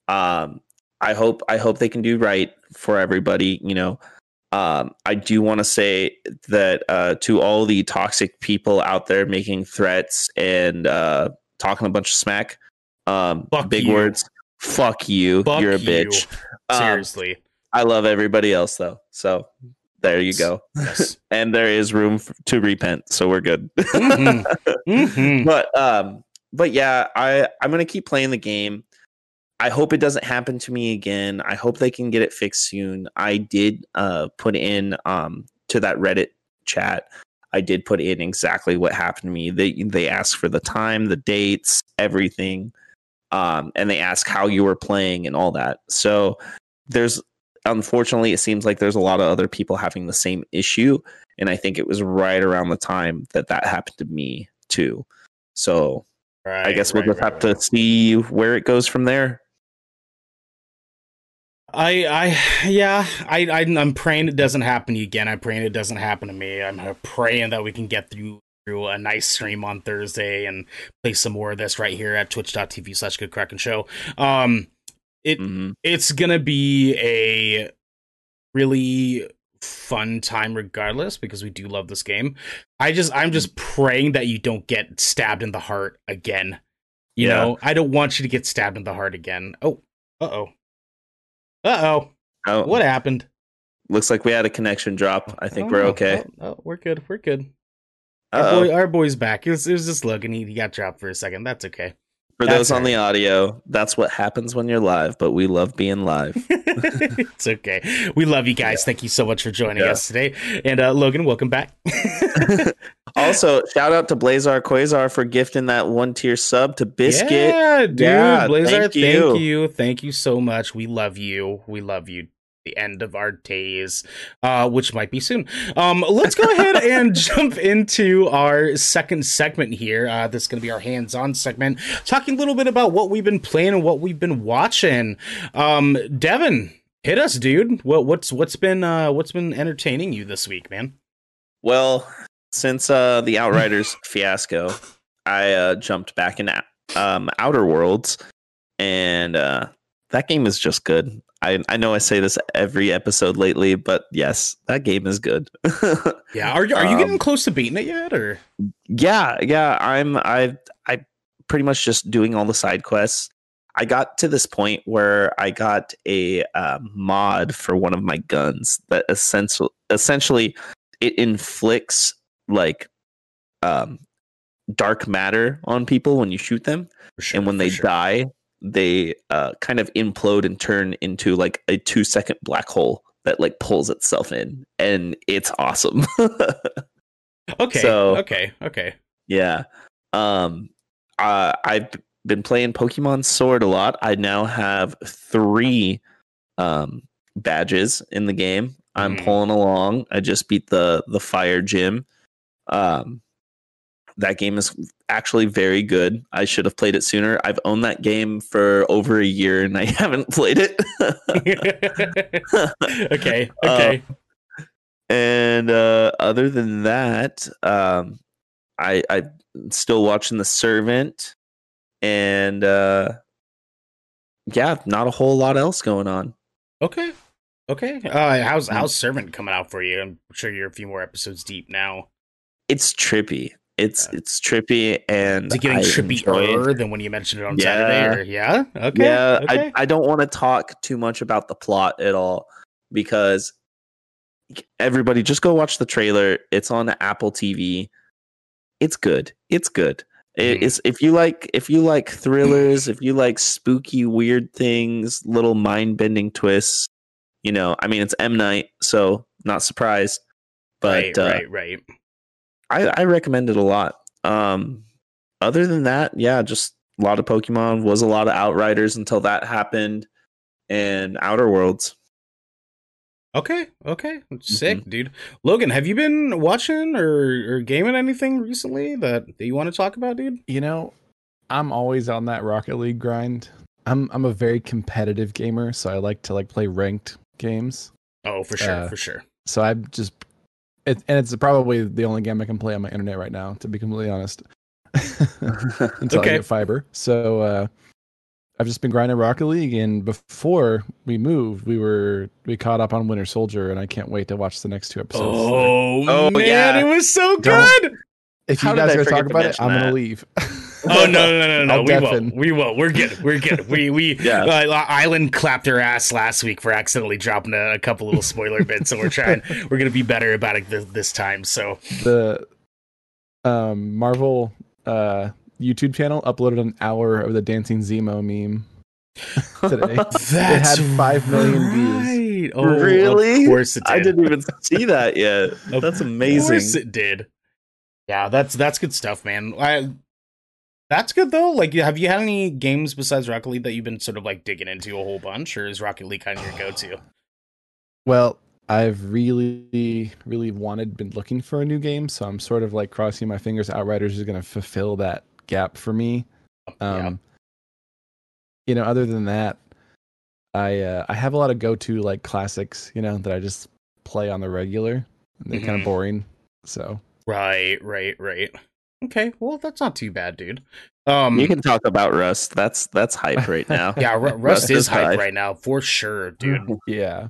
um i hope i hope they can do right for everybody you know um i do want to say that uh to all the toxic people out there making threats and uh talking a bunch of smack um Fuck big you. words fuck you Fuck you're a you. bitch Um, Seriously. i love everybody else though so there you go yes. and there is room f- to repent so we're good Mhm. Mhm. but um but yeah i i'm gonna keep playing the game i hope it doesn't happen to me again. I hope they can get it fixed soon. I did uh put in um to that reddit chat i did put in exactly what happened to me. They they asked for the time the dates everything um and they asked how you were playing and all that. So there's unfortunately it seems like there's a lot of other people having the same issue and i think it was right around the time that that happened to me too. So Right, i guess we'll right, just right, have to see where it goes from there I, I, yeah, I, I, I'm praying it doesn't happen again. I'm praying it doesn't happen to me. I'm uh, praying that we can get through through a nice stream on Thursday and play some more of this right here at twitch.tv slash good kraken show. Um, it, Mhm. it's gonna be a really fun time regardless because we do love this game. I just, I'm just praying that you don't get stabbed in the heart again. You Yeah. know, I don't want you to get stabbed in the heart again. Oh, uh oh. Uh oh. What happened? looks like we had a connection drop i think Oh, we're no. okay Oh, oh, we're good. We're good. Our, boy, our boy's back. It was, it was just. He, he got dropped for a second. That's okay. For that's those on the audio that's what happens when you're live but we love being live it's okay. We love you guys. Thank you so much for joining Yeah. us today. And uh, Logan, welcome back. also shout out to blazar quasar for gifting that one tier sub to biscuit Yeah, dude. Yeah, Blazer, thank thank you. you. Thank you so much. We love you. We love you. The end of our days, uh, which might be soon. Um, let's go ahead and jump into our second segment here. Uh, this is going to be our hands-on segment, talking a little bit about what we've been playing and what we've been watching. Um, Devin, hit us, dude. What what's what's been uh, what's been entertaining you this week, man? Well, since uh, the Outriders fiasco, I uh, jumped back in um, Outer Worlds, and uh, that game is just good. I I know I say this every episode lately, but yes, that game is good. Yeah, are you are you Um, getting close to beating it yet, or yeah, yeah, I'm I I pretty much just doing all the side quests. I got to this point where I got a uh, mod for one of my guns that essentially essentially it inflicts like um dark matter on people when you shoot them sure, and when they sure. die they uh, kind of implode and turn into like a two second black hole that like pulls itself in and it's awesome. Okay, so- okay, okay. yeah um uh, i've been playing pokemon sword a lot. I now have three um badges in the game. I'm Mhm. pulling along. I just beat the the fire gym. Um that game is actually very good. I should have played it sooner. I've owned that game for over a year and I haven't played it. okay, okay. and uh, other than that, um, I I'm still watching The Servant, and uh, yeah, not a whole lot else going on. Okay. Okay. Uh how's Hmm. how's Servant coming out for you? I'm sure you're a few more episodes deep now. It's trippy. It's Yeah. it's trippy, and Is it getting I trippier than when you mentioned it on Yeah. Saturday? Or yeah? Okay. yeah, okay. I, I don't want to talk too much about the plot at all because everybody just go watch the trailer. It's on Apple TV. It's good. It's good. It- Mhm. It's if you like if you like thrillers, if you like spooky weird things, little mind-bending twists, you know, I mean it's M Night, so not surprised. But right, uh, right, right. I, I recommend it a lot. Um, other than that, yeah, just a lot of Pokemon. Was a lot of Outriders until that happened, and Outer Worlds. Okay, okay. Sick, Mm-hmm. dude. Logan, have you been watching or, or gaming anything recently that, that you want to talk about, dude? You know, I'm always on that Rocket League grind. I'm I'm a very competitive gamer, so I like to like play ranked games. Oh, for sure, Uh, for sure. So I'm just it, and it's probably the only game I can play on my internet right now, to be completely honest. Until Okay. I get fiber. So uh I've just been grinding Rocket League and before we moved, we were we caught up on Winter Soldier and I can't wait to watch the next two episodes. Oh, Oh, man, yeah. it was so Don't- good. if you how did guys I are gonna talk about it, mention I'm gonna leave. Oh no, no, no, no! I'll We won't. We won't. We're good. We're good. We we Yeah. uh, Island clapped her ass last week for accidentally dropping a, a couple little spoiler bits, so we're trying. We're gonna be better about it this, this time. So the um Marvel uh YouTube channel uploaded an hour of the dancing Zemo meme today. that's it had 5 million views. Oh, Really? Of course it did. I didn't even see that yet. That's amazing. Of That's course amazing. it did. Yeah, that's that's good stuff, man. I, that's good though. Like, have you had any games besides Rocket League that you've been sort of like digging into a whole bunch, or is Rocket League kind of your go-to? Well, I've really, really wanted, been looking for a new game, so I'm sort of like crossing my fingers. Outriders is going to fulfill that gap for me. Um, yeah. You know, other than that, I uh, I have a lot of go-to like classics, you know, that I just play on the regular. And they're kind Mhm. of boring, so Right, right, right. Okay, well, that's not too bad, dude. Um, You can talk about Rust. That's that's hype right now. yeah, Ru- Rust Rust is is hype hype. right now for sure, dude. yeah.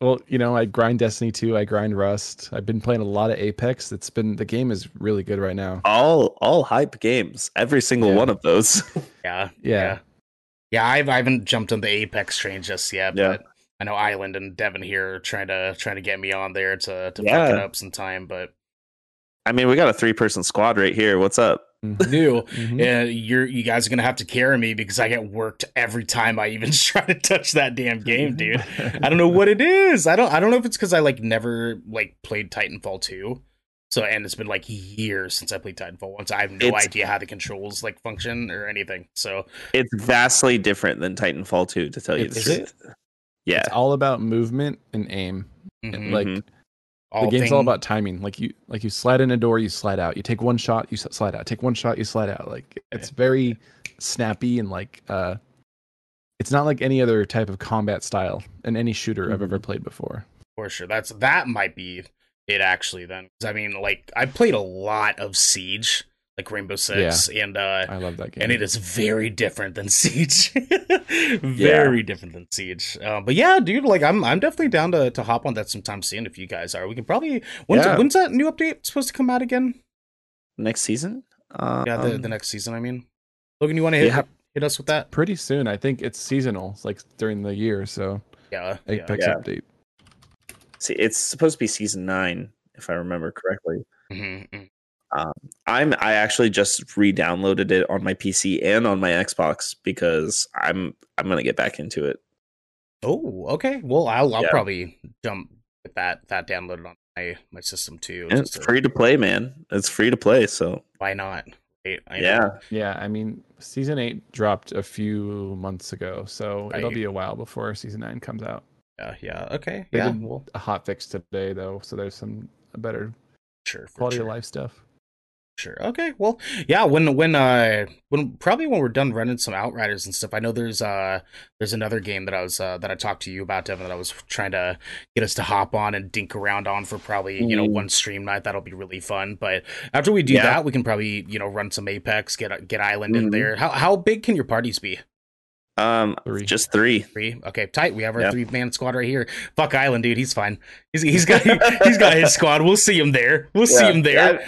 Well, you know, I grind Destiny 2, I grind Rust. I've been playing a lot of Apex. It's been the game is really good right now. all all hype games. Every single Yeah. one of those. Yeah, Yeah. yeah. I've I haven't jumped on the Apex train just yet, Yeah. but I know Island and Devin here are trying to trying to get me on there to to fuck Yeah. it up sometime, but I mean, we got a three person squad right here. What's up? Mhm. new. Mhm. Yeah, you're you guys are gonna have to carry me because I get worked every time I even try to touch that damn game, dude. I don't know what it is. I don't I don't know if it's because I like never like played Titanfall 2. So and it's been like years since I played Titanfall once. I have no It's- idea how the controls like function or anything. So It's vastly different than Titanfall 2, to tell you the Is truth. Yeah. It's all about movement and aim. mhm. Like Mhm. All the game's all about timing. Like you, like you slide in a door, you slide out. You take one shot, you slide out. Take one shot, you slide out. Like it's very snappy and like uh, it's not like any other type of combat style in any shooter I've ever played before. for sure. That's that might be it actually Then I mean, like I played a lot of Siege like Rainbow Six, and uh, I love that game. and it is very different than Siege. very different than Siege. Uh, but yeah, dude, like I'm I'm definitely down to, to hop on that sometime soon if you guys are. We can probably when's Yeah. when's that new update supposed to come out again? Next season? Um, Yeah, the, the next season. I mean, Logan, you want to hit Yeah. hit us with that? pretty soon. I think it's seasonal. It's like during the year, so Yeah, yeah. Apex Yeah. update. See, it's supposed to be season nine, if I remember correctly. Mhm, mhm. I'm I actually just re-downloaded it on my PC and on my Xbox because I'm I'm gonna get back into it. Oh, okay. Well, I'll I'll Yeah. probably jump with that that downloaded on my my system too. And it's to- free to play, man. It's free to play, so why not? Right, I know. yeah. Yeah, I mean, season eight dropped a few months ago, so it'll be a while before season nine comes out. yeah, yeah. Okay, They yeah. did Well, a hot fix today, though, so there's some better sure. quality sure. of life stuff. Sure. Okay. Well, yeah. When when uh when probably when we're done running some outriders and stuff, I know there's uh there's another game that I was uh, that I talked to you about, Devin, that I was trying to get us to hop on and dink around on for probably you know Mhm. one stream night. That'll be really fun. But after we do Yeah. that, we can probably you know run some Apex, get get Island in Mhm. there. How how big can your parties be? Um, Three. just three. Three. Okay, tight. We have our Yeah. three man squad right here. Fuck Island, dude. He's fine. He's he's got he's got his squad. We'll see him there. We'll see him there.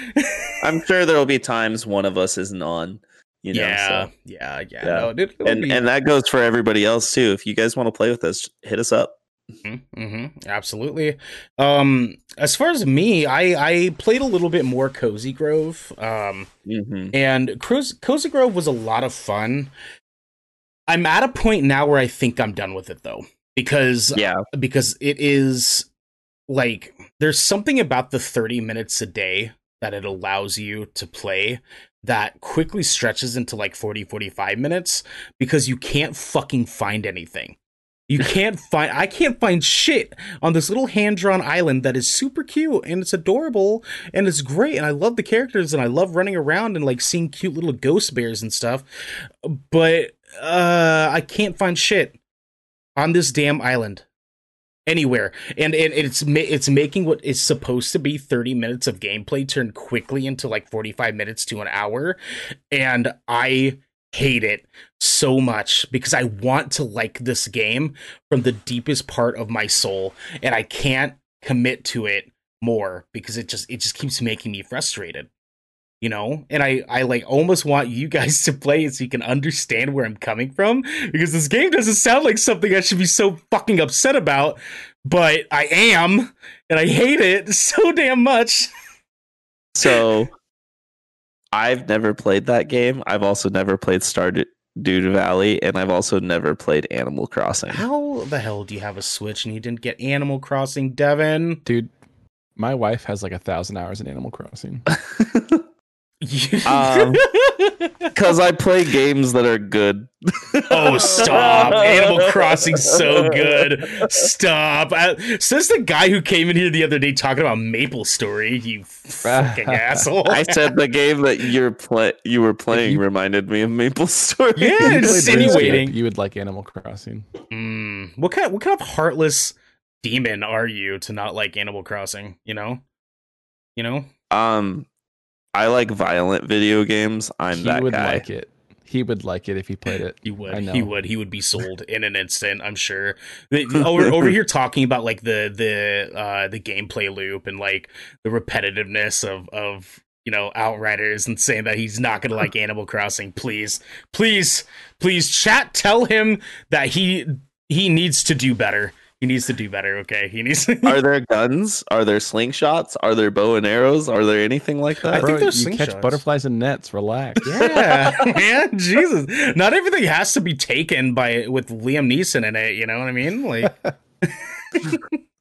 I'm sure there will be times one of us isn't on. You know, yeah, so. yeah, yeah, Yeah. No, dude, and be- and that goes for everybody else too. If you guys want to play with us, hit us up. hmm absolutely. Um, as far as me, I I played a little bit more Cozy Grove. Um, hmm and Cozy Grove was a lot of fun. I'm at a point now where I think I'm done with it though, because Yeah, because it is like there's something about the 30 minutes a day that it allows you to play that quickly stretches into like 40 45 minutes because you can't fucking find anything. You can't find i can't find shit on this little hand-drawn island that is super cute and it's adorable and it's great and i love the characters and i love running around and like seeing cute little ghost bears and stuff but uh i can't find shit on this damn island. Anywhere. And, and it's it's making what is supposed to be 30 minutes of gameplay turn quickly into like 45 minutes to an hour. And i hate it so much because i want to like this game from the deepest part of my soul. And i can't commit to it more because it just it just keeps making me frustrated you know and i i like almost want you guys to play it so you can understand where i'm coming from because this game doesn't sound like something i should be so fucking upset about but i am and i hate it so damn much So I've never played that game. I've also never played Stardew Valley, and I've also never played Animal Crossing. how the hell do you have a switch and you didn't get animal crossing devin Dude, my wife has like a thousand hours in Animal Crossing. Um, Because I play games that are good. Oh, stop. Animal Crossing's so good. Stop. I, says the guy who came in here the other day talking about Maple Story, you fucking asshole. I said the game that you're play you were playing you- reminded me of Maple Story. Yeah, you played insinuating. You would like Animal Crossing. Mm, what kind what kind of heartless demon are you to not like Animal Crossing, you know? You know? Um, I like violent video games. I'm he that would guy. like it. He would like it if he played it. He would. I know. He would. He would be sold in an instant. I'm sure. The- over over here talking about like the the uh the gameplay loop and like the repetitiveness of of you know Outriders and saying that he's not gonna like Animal Crossing. Please, please, please, chat. Tell him that he he needs to do better. He needs to do better. Okay, he needs. To- Are there guns? Are there slingshots? Are there bow and arrows? Are there anything like that? I that? think Bro, there's you catch butterflies and nets. Relax. yeah, man, Jesus. Not everything has to be taken by with Liam Neeson in it. You know what I mean? Like.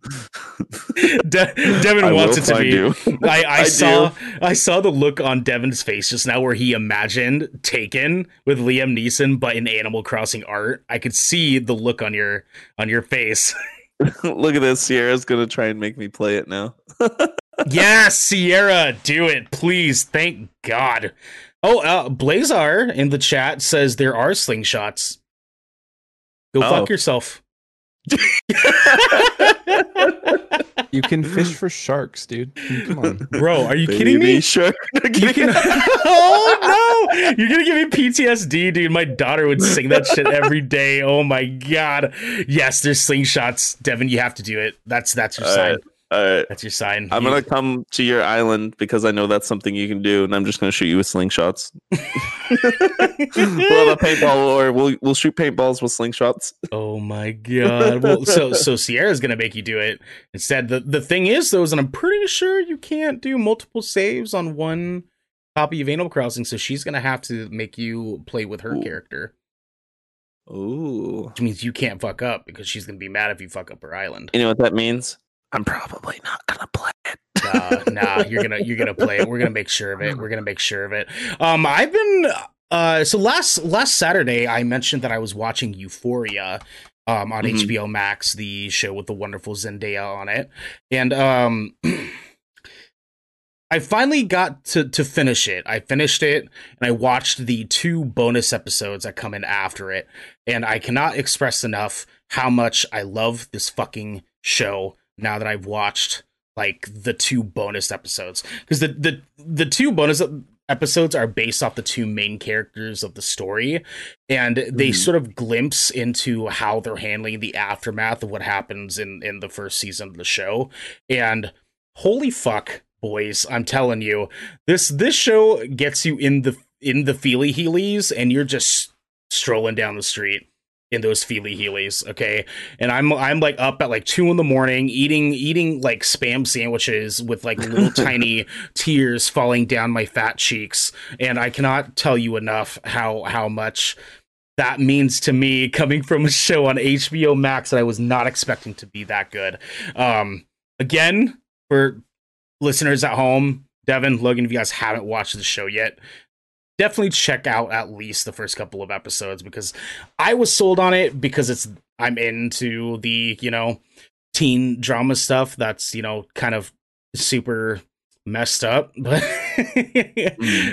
De- Devin I wants it to be. I, I, I saw do. I saw the look on Devin's face just now where he imagined Taken with Liam Neeson, but in Animal Crossing art. I could see the look on your on your face. Look at this. Sierra's gonna try and make me play it now. yes, Sierra, do it, please. Thank God. Oh, uh, Blazar in the chat says there are slingshots. Go Oh. fuck yourself. You can fish for sharks, dude. Come on. Bro, are you kidding me? shark. You can- oh no! You're gonna give me PTSD, dude. My daughter would sing that shit every day. Oh my god. Yes, there's slingshots. Devin, you have to do it. That's that's your All sign. right. All right. That's your sign. I'm You- gonna come to your island because I know that's something you can do, and I'm just gonna shoot you with slingshots. we'll have a paintball, or we'll we'll shoot paintballs with slingshots. Oh my god. Well, so so Sierra's gonna make you do it instead. The the thing is though, is and I'm pretty sure you can't do multiple saves on one copy of Animal Crossing, so she's gonna have to make you play with her Ooh. character. Ooh. Which means you can't fuck up because she's gonna be mad if you fuck up her island. You know what that means? I'm probably not gonna play it. nah, nah, you're gonna you're gonna play it. We're gonna make sure of it. We're gonna make sure of it. Um, I've been uh, so last last Saturday I mentioned that I was watching Euphoria, um, on Mhm. HBO Max, the show with the wonderful Zendaya on it, and um. I finally got to to finish it. I finished it and I watched the two bonus episodes that come in after it. And I cannot express enough how much I love this fucking show now that I've watched like the two bonus episodes. Because the the the two bonus episodes are based off the two main characters of the story and they Mhm. sort of glimpse into how they're handling the aftermath of what happens in in the first season of the show. And holy fuck boys i'm telling you this this show gets you in the in the feely heelies and you're just strolling down the street in those feely heelys okay? And i'm i'm like up at like two in the morning eating eating like spam sandwiches with like little tiny tears falling down my fat cheeks. And i cannot tell you enough how how much that means to me coming from a show on hbo max that i was not expecting to be that good. Um again for listeners at home devin logan if you guys haven't watched the show yet definitely check out at least the first couple of episodes because I was sold on it because it's I'm into the, you know, teen drama stuff that's, you know, kind of super messed up. But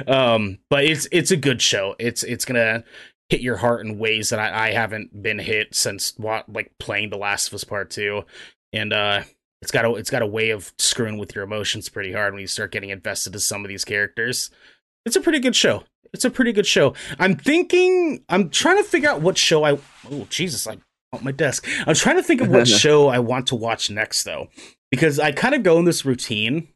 um but it's it's a good show. It's it's gonna hit your heart in ways that I, I haven't been hit since what like playing The Last of Us Part Two. And uh it's got a it's got a way of screwing with your emotions pretty hard when you start getting invested in some of these characters. It's a pretty good show. It's a pretty good show. I'm thinking. I'm trying to figure out what show I. Oh Jesus! I on my desk. I'm trying to think of what show I want to watch next though, because I kind of go in this routine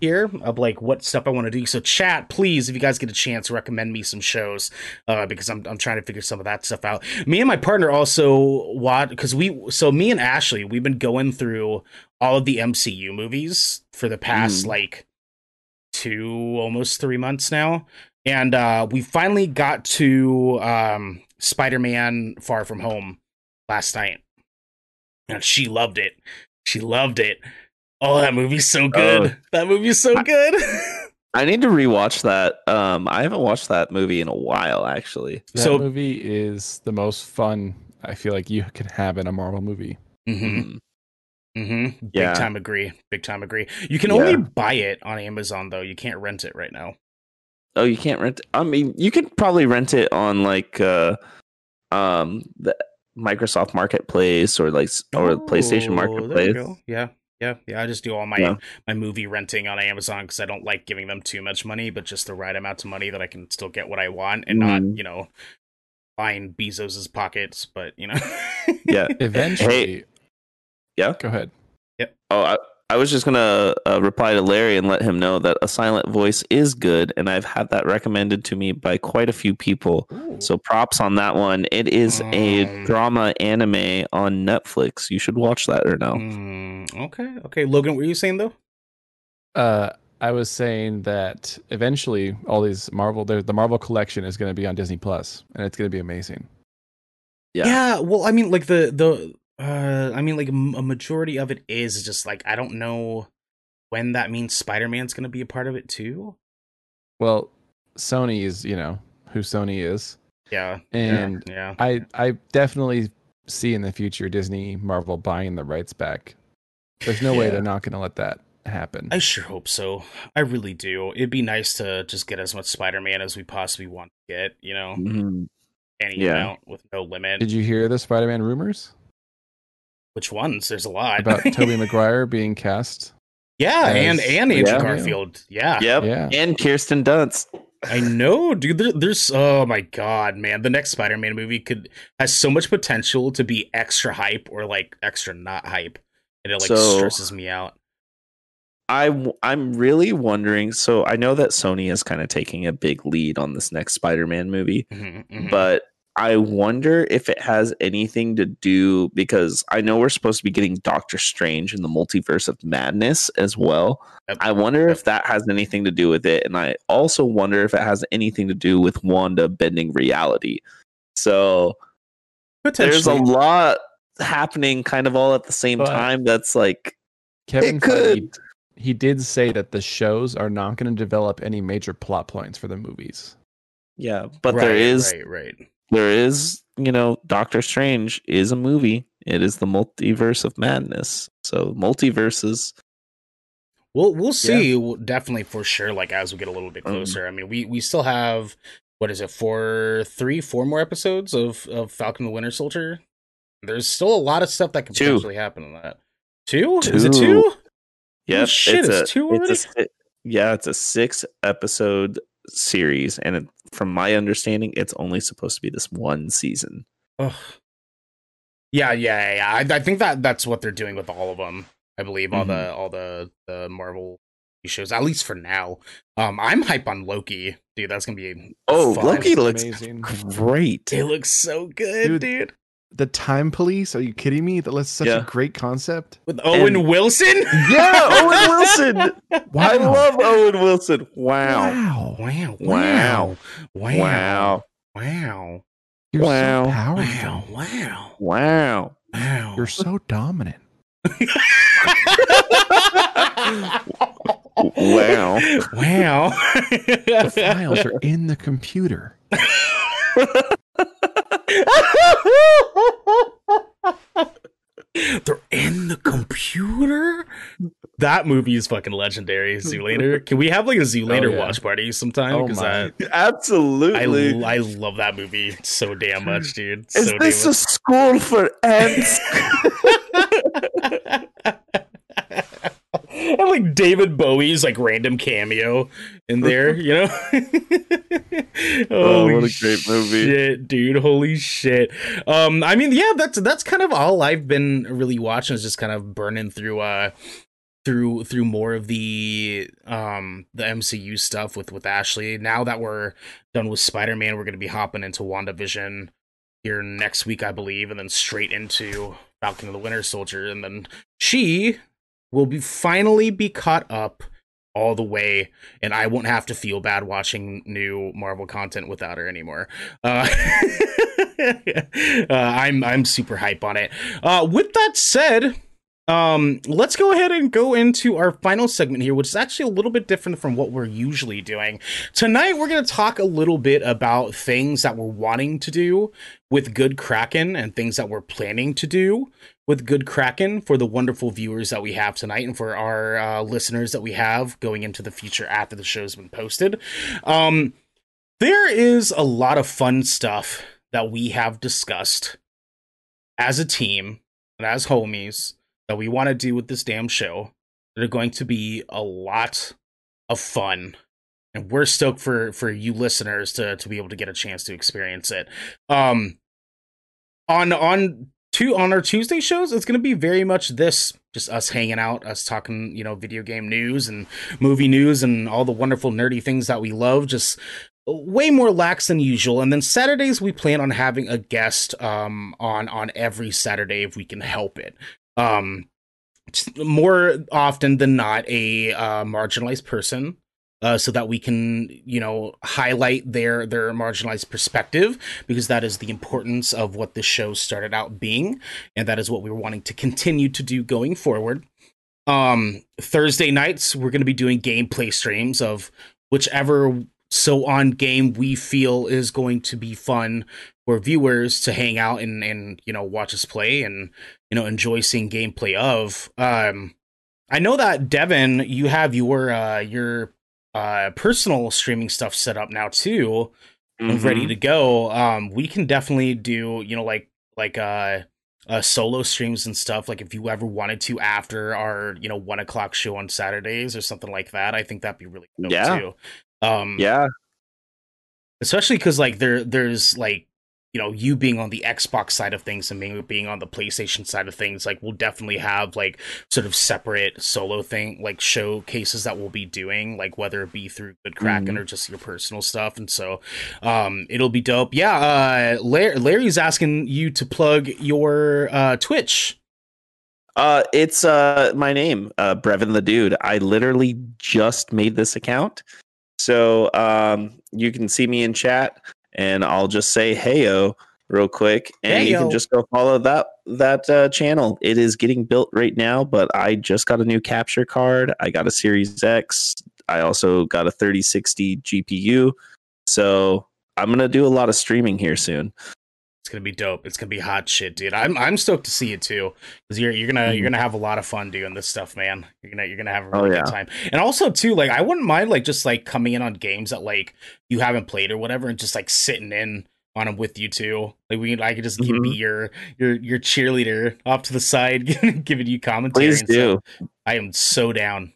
here of like what stuff I want to do. So chat, please, if you guys get a chance, recommend me some shows uh, because I'm I'm trying to figure some of that stuff out. Me and my partner also watch because we so me and Ashley we've been going through all of the MCU movies for the past Mm. like two almost three months now and uh we finally got to um spider-man far from home last night and she loved it she loved it oh that movie's so good Oh. that movie's so I- good I need to rewatch that. Um, I haven't watched that movie in a while, actually. That So- movie is the most fun I feel like you can have in a Marvel movie. mm-hmm Mhm. mm-hmm big Yeah. time agree big time agree you can Yeah. only buy it on amazon though you can't rent it right now Oh, you can't rent. I mean, you could probably rent it on like uh, um, the Microsoft Marketplace or like s- or PlayStation Oh, there you Marketplace. go. yeah yeah yeah i just do all my Yeah. my movie renting on amazon because i don't like giving them too much money but just the right amount of money that i can still get what i want and not Mhm. you know line bezos's pockets but you know Yeah. Eventually, Yeah. Go ahead. Yep. Oh, I, I was just gonna uh, reply to Larry and let him know that a silent voice is good, and I've had that recommended to me by quite a few people. So props on that one. It is Um. a drama anime on Netflix. You should watch that or no? Mm, okay okay logan what were you saying though Uh, I was saying that eventually all these Marvel, the the Marvel collection is going to be on Disney Plus, and it's going to be amazing. Yeah. yeah well i mean like the the uh i mean like a majority of it is just like i don't know when that means spider-man's gonna be a part of it too Well, Sony is, you know, who Sony is, yeah and yeah I I definitely see in the future Disney Marvel buying the rights back. There's no way they're not going to let that happen. I sure hope so. I really do. It'd be nice to just get as much Spider-Man as we possibly want to get. You know, Mhm. any Yeah. amount with no limit. Did you hear the Spider-Man rumors? Which ones? There's a lot. about Tobey Maguire being cast. yeah, As- and and Andrew Yeah. Garfield. Yeah. Yep. Yeah. And Kirsten Dunst. I know, dude. There, there's oh my god, man. The next Spider-Man movie could has so much potential to be extra hype or like extra not hype, and it like So- stresses me out. I I'm really wondering. So I know that Sony is kind of taking a big lead on this next Spider-Man movie, Mhm, mhm. but I wonder if it has anything to do because I know we're supposed to be getting Doctor Strange in the multiverse of madness as well. Yep. I wonder if that has anything to do with it, and I also wonder if it has anything to do with Wanda bending reality. So there's a lot happening kind of all at the same But- time. That's like Kevin It could. Feige, he did say that the shows are not going to develop any major plot points for the movies. yeah, but right, there is right, right. There is you know doctor strange is a movie it is the multiverse of madness so multiverses We'll we'll see We'll- definitely for sure. Like as we get a little bit Um, closer. I mean, we we still have what is it? Four, three, four more episodes of of Falcon the Winter Soldier. There's still a lot of stuff that could Two. potentially happen in that. Two? Is it Two. two? yeah shit, it's, it's a, two it's a yeah it's a six episode series and it, from my understanding it's only supposed to be this one season Ugh. Yeah, yeah, yeah. yeah. I, I think that that's what they're doing with all of them. I believe all the Mm-hmm. all the the Marvel shows, at least for now. Um, I'm hype on Loki, dude. That's gonna be oh fun. loki looks amazing. great It looks so good, Dude. dude. The Time Police? Are you kidding me? That was such Yeah. a great concept. With Owen And- Wilson. yeah owen wilson Wow. i love owen wilson wow Wow. Wow! Wow. Wow! wow Wow! You're Wow. so Wow! powerful. Wow! wow Wow! You're so dominant. wow wow! The files are in the computer. They're in the computer. That movie is fucking legendary. Zoolander. Can we have like a oh, Zoolander Oh, yeah. watch party sometime? Oh, Because my. I, absolutely I love that movie so damn much, dude. Is so this damn a school for ants? and like David Bowie's like random cameo in there, you know? Oh, what a great movie. Shit, dude. Holy shit. Um, I mean, yeah, that's that's kind of all I've been really watching is just kind of burning through uh through through more of the um the MCU stuff with with Ashley. Now that we're done with Spider-Man, we're gonna be hopping into WandaVision here next week, I believe, and then straight into Falcon and the Winter Soldier, and then she will be finally be caught up all the way and I won't have to feel bad watching new Marvel content without her anymore. Uh, uh, I'm I'm super hype on it. Uh, with that said, um, let's go ahead and go into our final segment here, which is actually a little bit different from what we're usually doing. Tonight, we're going to talk a little bit about things that we're wanting to do with Good Kraken and things that we're planning to do with Good Kraken for the wonderful viewers that we have tonight and for our uh, listeners that we have going into the future after the show's been posted. Um, there is a lot of fun stuff that we have discussed as a team and as homies that we want to do with this damn show that are going to be a lot of fun and we're stoked for for you listeners to to be able to get a chance to experience it um on on two on our tuesday shows it's going to be very much this just us hanging out us talking you know video game news and movie news and all the wonderful nerdy things that we love just way more lax than usual. And then saturdays we plan on having a guest um on on every saturday if we can help it. Um more often than not a uh, marginalized person uh, so that we can you know highlight their their marginalized perspective because that is the importance of what this show started out being and that is what we were wanting to continue to do going forward. Um thursday nights we're going to be doing gameplay streams of whichever so on game we feel is going to be fun for viewers to hang out and and you know watch us play and you know enjoy seeing gameplay of. Um i know that devin you have your uh your uh personal streaming stuff set up now too and Mm-hmm. ready to go um we can definitely do you know like like uh uh, solo streams and stuff. Like if you ever wanted to after our you know one o'clock show on Saturdays or something like that, I think that'd be really cool Yeah. too. Um, Yeah, especially because like there there's like you know you being on the xbox side of things and me being on the playstation side of things like we'll definitely have like sort of separate solo thing like showcases that we'll be doing like whether it be through good kraken Mhm. or just your personal stuff. And so um it'll be dope. Yeah uh larry, larry's asking you to plug your uh twitch. Uh, it's uh my name, uh Brevin the Dude. I literally just made this account, so um you can see me in chat, and I'll just say heyo real quick, and you can just go follow that that uh, channel. It is getting built right now, but I just got a new capture card. I got a Series X. I also got a 3060 GPU. So I'm gonna do a lot of streaming here soon. It's gonna be dope. It's gonna be hot shit, dude. I'm I'm stoked to see it too, because you're you're gonna you're gonna have a lot of fun doing this stuff, man. You're gonna you're gonna have a Oh, really yeah. good time. And also too, like I wouldn't mind like just like coming in on games that like you haven't played or whatever, and just like sitting in on them with you too. Like we I could just give be your your your cheerleader off to the side, giving you commentary. Please and stuff. do I am so down.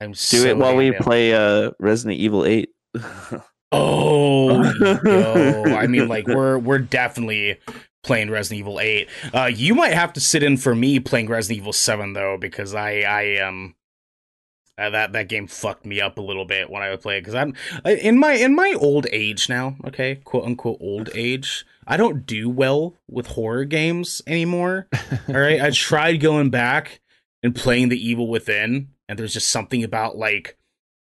I'm do so it while we down. play uh Resident Evil 8. Oh, yo. I mean, like we're we're definitely playing Resident Evil Eight. Uh, you might have to sit in for me playing Resident Evil Seven though, because I I um uh, that that game fucked me up a little bit when I would play it because I'm in my in my old age now. Okay, quote unquote old age. I don't do well with horror games anymore. All right, I tried going back and playing The Evil Within, and there's just something about like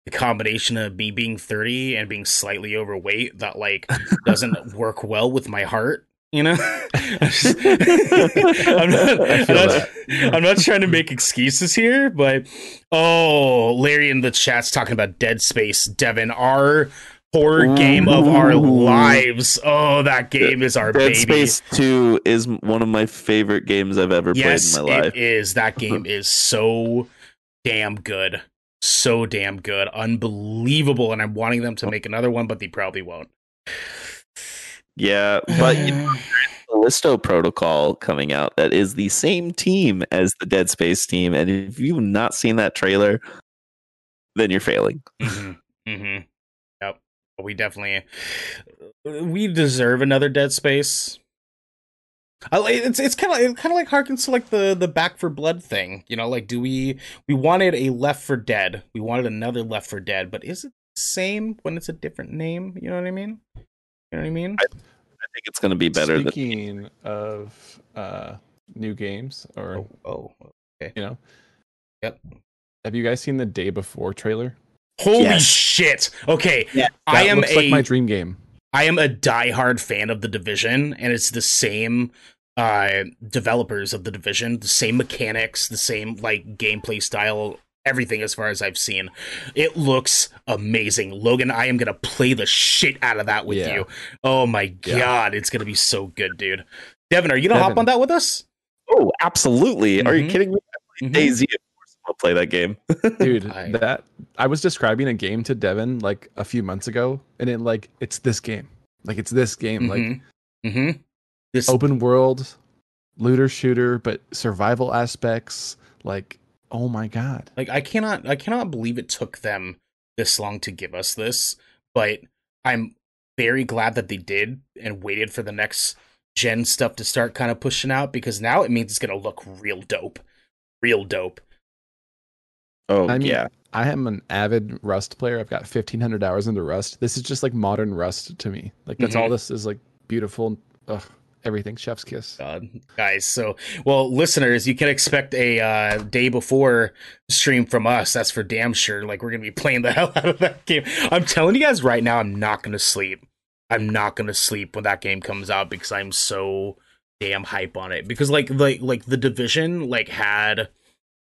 the combination of me being 30 and being slightly overweight that like doesn't work well with my heart you know? I'm, just- I'm not, I I'm, not. I'm not trying to make excuses here but oh larry in the chat's talking about dead space. Devin our horror game of our lives. Oh that game is our Dead baby. Space 2 is one of my favorite games I've ever yes played in my life. it is. That game is so damn good so damn good unbelievable and i'm wanting them to make another one but they probably won't Yeah, but you know, Callisto Protocol coming out that is the same team as the Dead Space team, and if you've not seen that trailer, then you're failing. hmm hmm Yep. We definitely we deserve another Dead Space. I, like- it's it's kind of it kind of like harkens to like the the Back 4 Blood thing, you know. Like, do we we wanted a Left 4 Dead, we wanted another Left 4 Dead, but is it the same when it's a different name? You know what I mean? You know what I mean? I think it's going to be better than Speaking of uh, new games, or Oh, oh, you know, Yep. Have you guys seen the day before trailer? holy Yes. shit! Okay, Yeah, I That am looks a like my dream game. I am a diehard fan of the division, and it's the same uh developers of the division, the same mechanics, the same like gameplay style, everything as far as I've seen. It looks amazing. Logan, I am gonna play the shit out of that with Yeah. you. Oh my Yeah. god, it's gonna be so good, dude. Devin, are you gonna hop on that with us? Oh, absolutely. Are you Mhm. kidding me? Mhm. Daisy, of course I'll play that game. Dude, I- that I was describing a game to Devin like a few months ago, and it like it's this game. Like it's this game. Like Mhm. Mhm. This open world, looter shooter, but survival aspects. Like, oh my god. Like I cannot I cannot believe it took them this long to give us this, but I'm very glad that they did and waited for the next gen stuff to start kind of pushing out because now it means it's going to look real dope. Real dope. Oh, I mean, yeah. I am an avid Rust player. I've got 1500 hours into Rust. This is just like modern Rust to me. Like that's Mhm. all this is like beautiful. Ugh, everything chef's kiss. God, guys. So, well, listeners, you can expect a uh, day before stream from us. That's for damn sure. Like we're gonna be playing the hell out of that game. I'm telling you guys right now, I'm not gonna sleep. I'm not gonna sleep when that game comes out because I'm so damn hype on it. Because like like like the division like had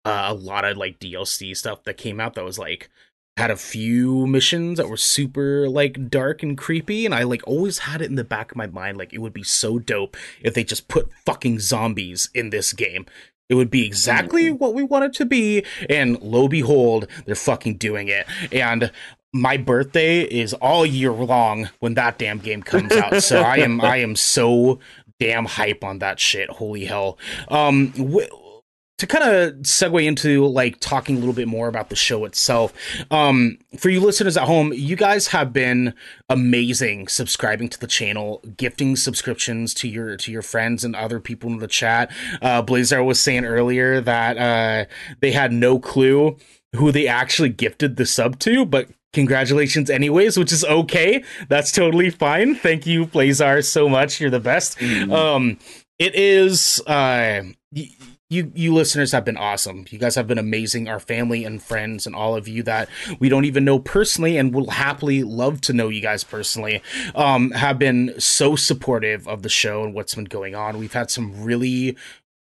uh, a lot of like DLC stuff that came out that was like had a few missions that were super like dark and creepy and I like always had it in the back of my mind like it would be so dope if they just put fucking zombies in this game. It would be exactly what we want it to be and lo behold they're fucking doing it. And my birthday is all year long when that damn game comes out. So I am I am so damn hype on that shit. Holy hell. Um, wh- to kind of segue into like talking a little bit more about the show itself um for you listeners at home you guys have been amazing subscribing to the channel gifting subscriptions to your to your friends and other people in the chat. Uh Blazar was saying earlier that uh they had no clue who they actually gifted the sub to but congratulations anyways which is okay. That's totally fine. Thank you blazar so much. You're the best. Mm. um it is uh y- you you listeners have been awesome. You guys have been amazing. Our family and friends and all of you that we don't even know personally and will happily love to know you guys personally um have been so supportive of the show and what's been going on. We've had some really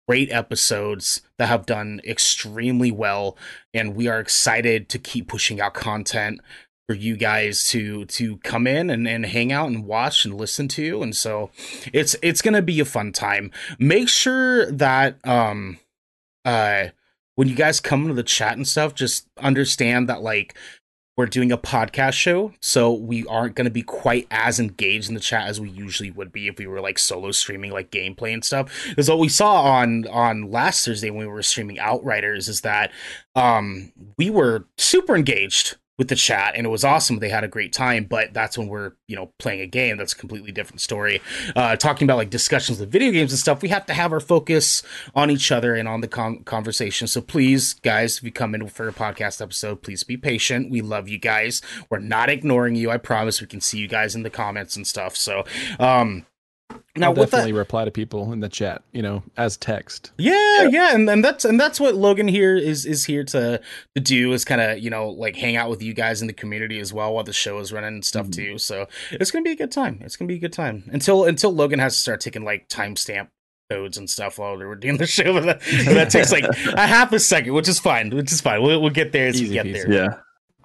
great episodes that have done extremely well and we are excited to keep pushing out content for you guys to to come in and, and hang out and watch and listen to. And so it's it's gonna be a fun time. Make sure that um uh when you guys come into the chat and stuff just understand that like we're doing a podcast show so we aren't to be quite as engaged in the chat as we usually would be if we were like solo streaming like gameplay and stuff. Because what we saw on on last thursday when we were streaming outriders is that um we were super engaged with the chat and it was awesome. They had a great time but that's when we're you know playing a game that's a completely different story. Uh talking about like discussions of video games and stuff we have to have our focus on each other and on the con- conversation. So please guys if you come in for a podcast episode please be patient. We love you guys. We're not ignoring you. I promise we can see you guys in the comments and stuff. So um now I'll with that definitely reply to people in the chat, you know, as text. yeah, yeah, and, and that's and that's what Logan here is is here to to do is kind of you know like hang out with you guys in the community as well while the show is running and stuff Mhm. too. So it's gonna be a good time. It's gonna be a good time until until Logan has to start taking like timestamp codes and stuff while we're doing the show. But that, that takes like a half a second, which is fine. Which is fine. We'll we'll get there as we get peasy. there Yeah.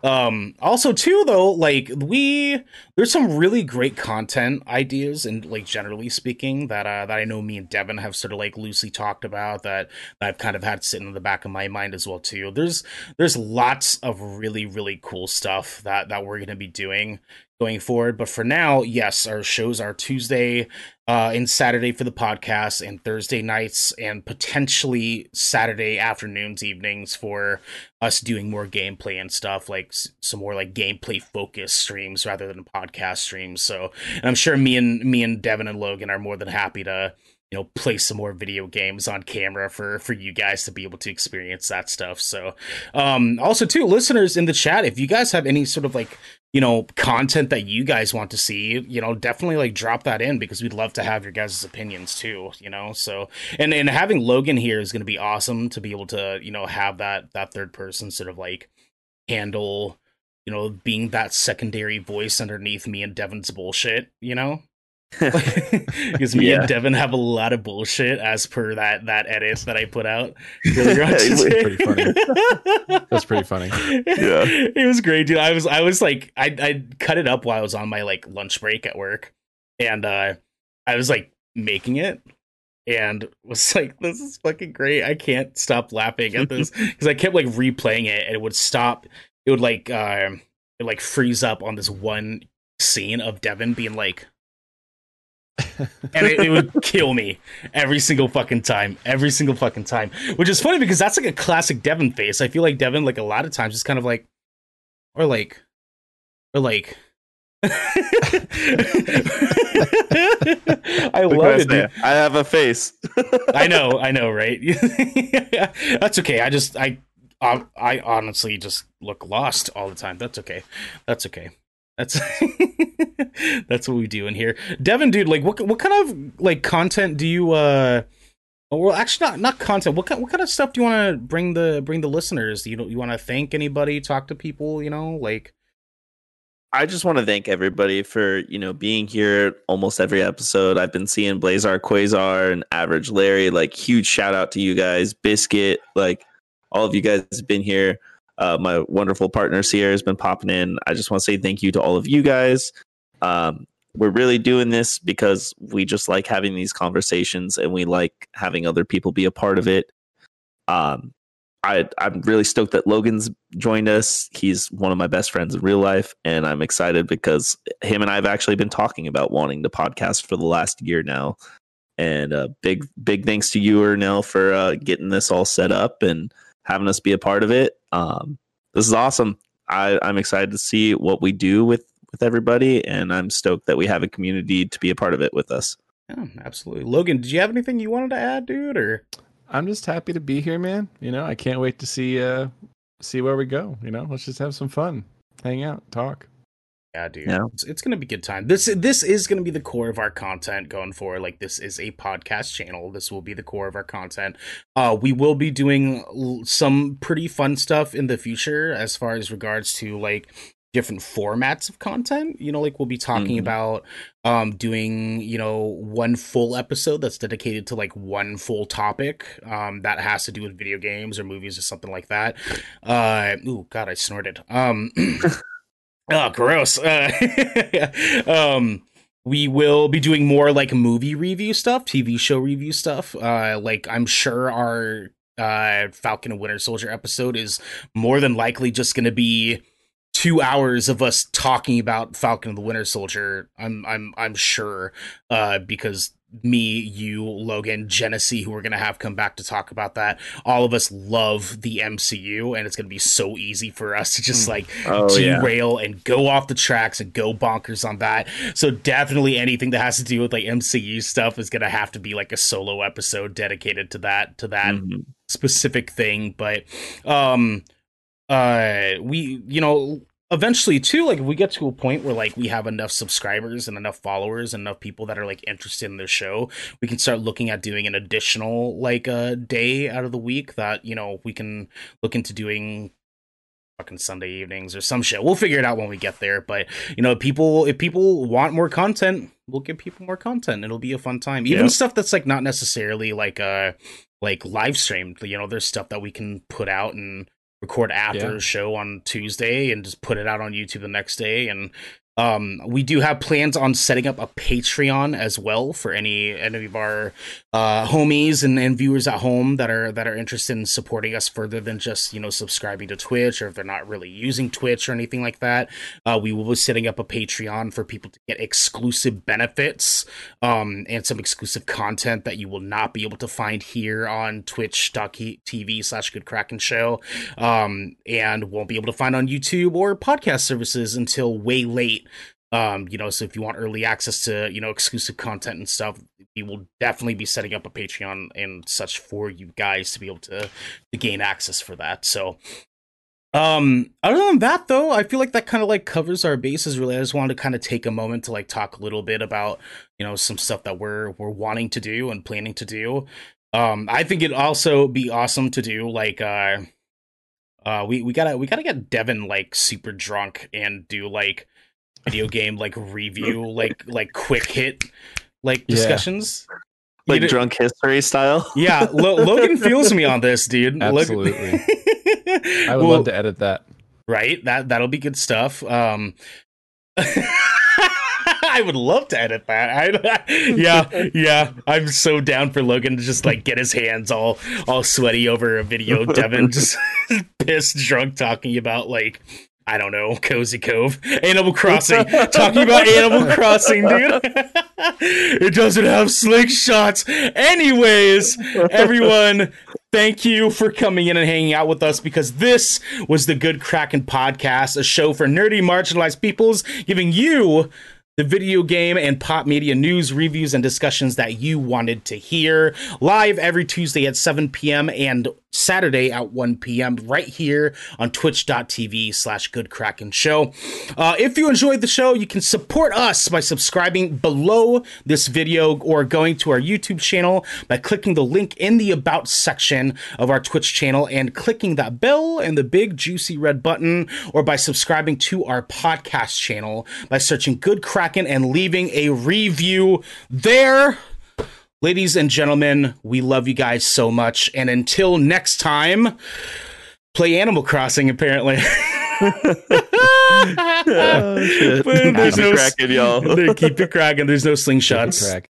Um also too though like we there's some really great content ideas and like generally speaking that uh that i know me and devin have sort of like loosely talked about that, that i've kind of had sitting in the back of my mind as well too. There's there's lots of really really cool stuff that that we're to be doing going forward. But for now yes our shows are tuesday uh and saturday for the podcast and thursday nights and potentially saturday afternoons evenings for us doing more gameplay and stuff like s- some more like gameplay focused streams rather than podcast streams. So and i'm sure me and me and devin and logan are more than happy to you know play some more video games on camera for for you guys to be able to experience that stuff. So um also too listeners in the chat if you guys have any sort of like you know content that you guys want to see you know definitely like drop that in because we'd love to have your guys' opinions too you know? So and and having logan here is going to be awesome to be able to you know have that that third person sort of like handle you know being that secondary voice underneath me and devin's bullshit you know because me Yeah. and devin have a lot of bullshit as per that that edit that i put out earlier on today. pretty funny. That's pretty funny. Yeah. it was great dude i was i was like i i cut it up while i was on my like lunch break at work and uh i was like making it and was like this is fucking great i can't stop laughing at this because i kept like replaying it and it would stop it would like um it would, like freeze up on this one scene of devin being like and it, it would kill me every single fucking time every single fucking time which is funny because that's like a classic devin face i feel like devin like a lot of times is kind of like or like or like i love it dude. I have a face. I know, I know, right? That's okay. I just, I, I, I honestly just look lost all the time. That's okay. That's okay. That's that's what we do in here. Devin, dude, like, what what kind of like content do you? uh Well, actually, not not content. What kind what kind of stuff do you want to bring the bring the listeners? You know, you want to thank anybody, talk to people, you know, like. I just want to thank everybody for you know being here almost every episode. I've been seeing Blazar Quasar and Average Larry. Like huge shout out to you guys, Biscuit. Like all of you guys have been here. Uh, my wonderful partner Sierra has been popping in. I just want to say thank you to all of you guys. Um, we're really doing this because we just like having these conversations and we like having other people be a part of it. Um, I, I'm really stoked that Logan's joined us. He's one of my best friends in real life, and I'm excited because him and I have actually been talking about wanting the podcast for the last year now. And uh, big big thanks to you, Ernell, for uh, getting this all set up and having us be a part of it. Um, this is awesome. I, I'm excited to see what we do with with everybody, and I'm stoked that we have a community to be a part of it with us. Yeah, absolutely. Logan, did you have anything you wanted to add, dude? Or I'm just happy to be here, man. You know, I can't wait to see uh see where we go. You know, let's just have some fun, hang out, talk. Yeah, dude. Yeah. It's, it's gonna be a good time. This this is gonna be the core of our content going forward. Like this is a podcast channel. This will be the core of our content. Uh, we will be doing l- some pretty fun stuff in the future as far as regards to like different formats of content. You know, like we'll be talking Mhm. about um doing you know one full episode that's dedicated to like one full topic um that has to do with video games or movies or something like that. Uh, ooh, God, I snorted. Um. Oh, gross. Uh, um, we will be doing more like movie review stuff, TV show review stuff. Uh, like I'm sure our uh Falcon and Winter Soldier episode is more than likely just going to be two hours of us talking about Falcon and the Winter Soldier. I'm I'm I'm sure uh because me, you, Logan, Genesee, who we're gonna have come back to talk about that. All of us love the MCU, and it's gonna be so easy for us to just Hmm. like Oh yeah, derail and go off the tracks and go bonkers on that. So definitely anything that has to do with like MCU stuff is gonna have to be like a solo episode dedicated to that to that Mhm. specific thing. But um uh we you know eventually too like if we get to a point where like we have enough subscribers and enough followers and enough people that are like interested in the show we can start looking at doing an additional like a day out of the week that you know we can look into doing fucking Sunday evenings or some shit. We'll figure it out when we get there. But you know, people if people want more content, we'll give people more content. It'll be a fun time. Even Yeah. stuff that's like not necessarily like uh like live streamed. You know, there's stuff that we can put out and record after Yeah. the show on Tuesday and just put it out on YouTube the next day. And um we do have plans on setting up a Patreon as well for any any of our uh homies and, and viewers at home that are that are interested in supporting us further than just you know subscribing to twitch or if they're not really using twitch or anything like that. Uh we will be setting up a patreon for people to get exclusive benefits um and some exclusive content that you will not be able to find here on twitch.tv slash good show. Um and won't be able to find on youtube or podcast services until way late um you know so if you want early access to you know exclusive content and stuff we will definitely be setting up a patreon and such for you guys to be able to to gain access for that. So um other than that though i feel like that kind of like covers our bases really. I just wanted to kind of take a moment to like talk a little bit about you know some stuff that we're we're wanting to do and planning to do. Um i think it'd also be awesome to do like uh uh we we gotta we gotta get devin like super drunk and do like video game like review like like quick hit like Yeah. discussions like You know- drunk history style. yeah Lo- logan feels me on this dude Logan- Absolutely. I would Well, love to edit that. right that that'll be good stuff um I would love to edit that. I, yeah, yeah. I'm so down for Logan to just like get his hands all all sweaty over a video. Devin just pissed drunk talking about like I don't know, Cozy Cove, Animal Crossing, talking about Animal Crossing, dude. it doesn't have slingshots. Anyways, everyone, thank you for coming in and hanging out with us because this was the Good Kraken podcast, a show for nerdy marginalized peoples, giving you the video game and pop media news, reviews, and discussions that you wanted to hear live every Tuesday at 7 p.m. and Saturday at 1 p.m. right here on twitch.tv slash good show. Uh, if you enjoyed the show, you can support us by subscribing below this video or going to our YouTube channel by clicking the link in the about section of our Twitch channel and clicking that bell and the big juicy red button or by subscribing to our podcast channel by searching Good Kraken and leaving a review there. Ladies and gentlemen, we love you guys so much. And until next time, play Animal Crossing, apparently. oh, shit. But there's Keep it no- cracking, y'all. Keep it cracking. There's no slingshots. Crack.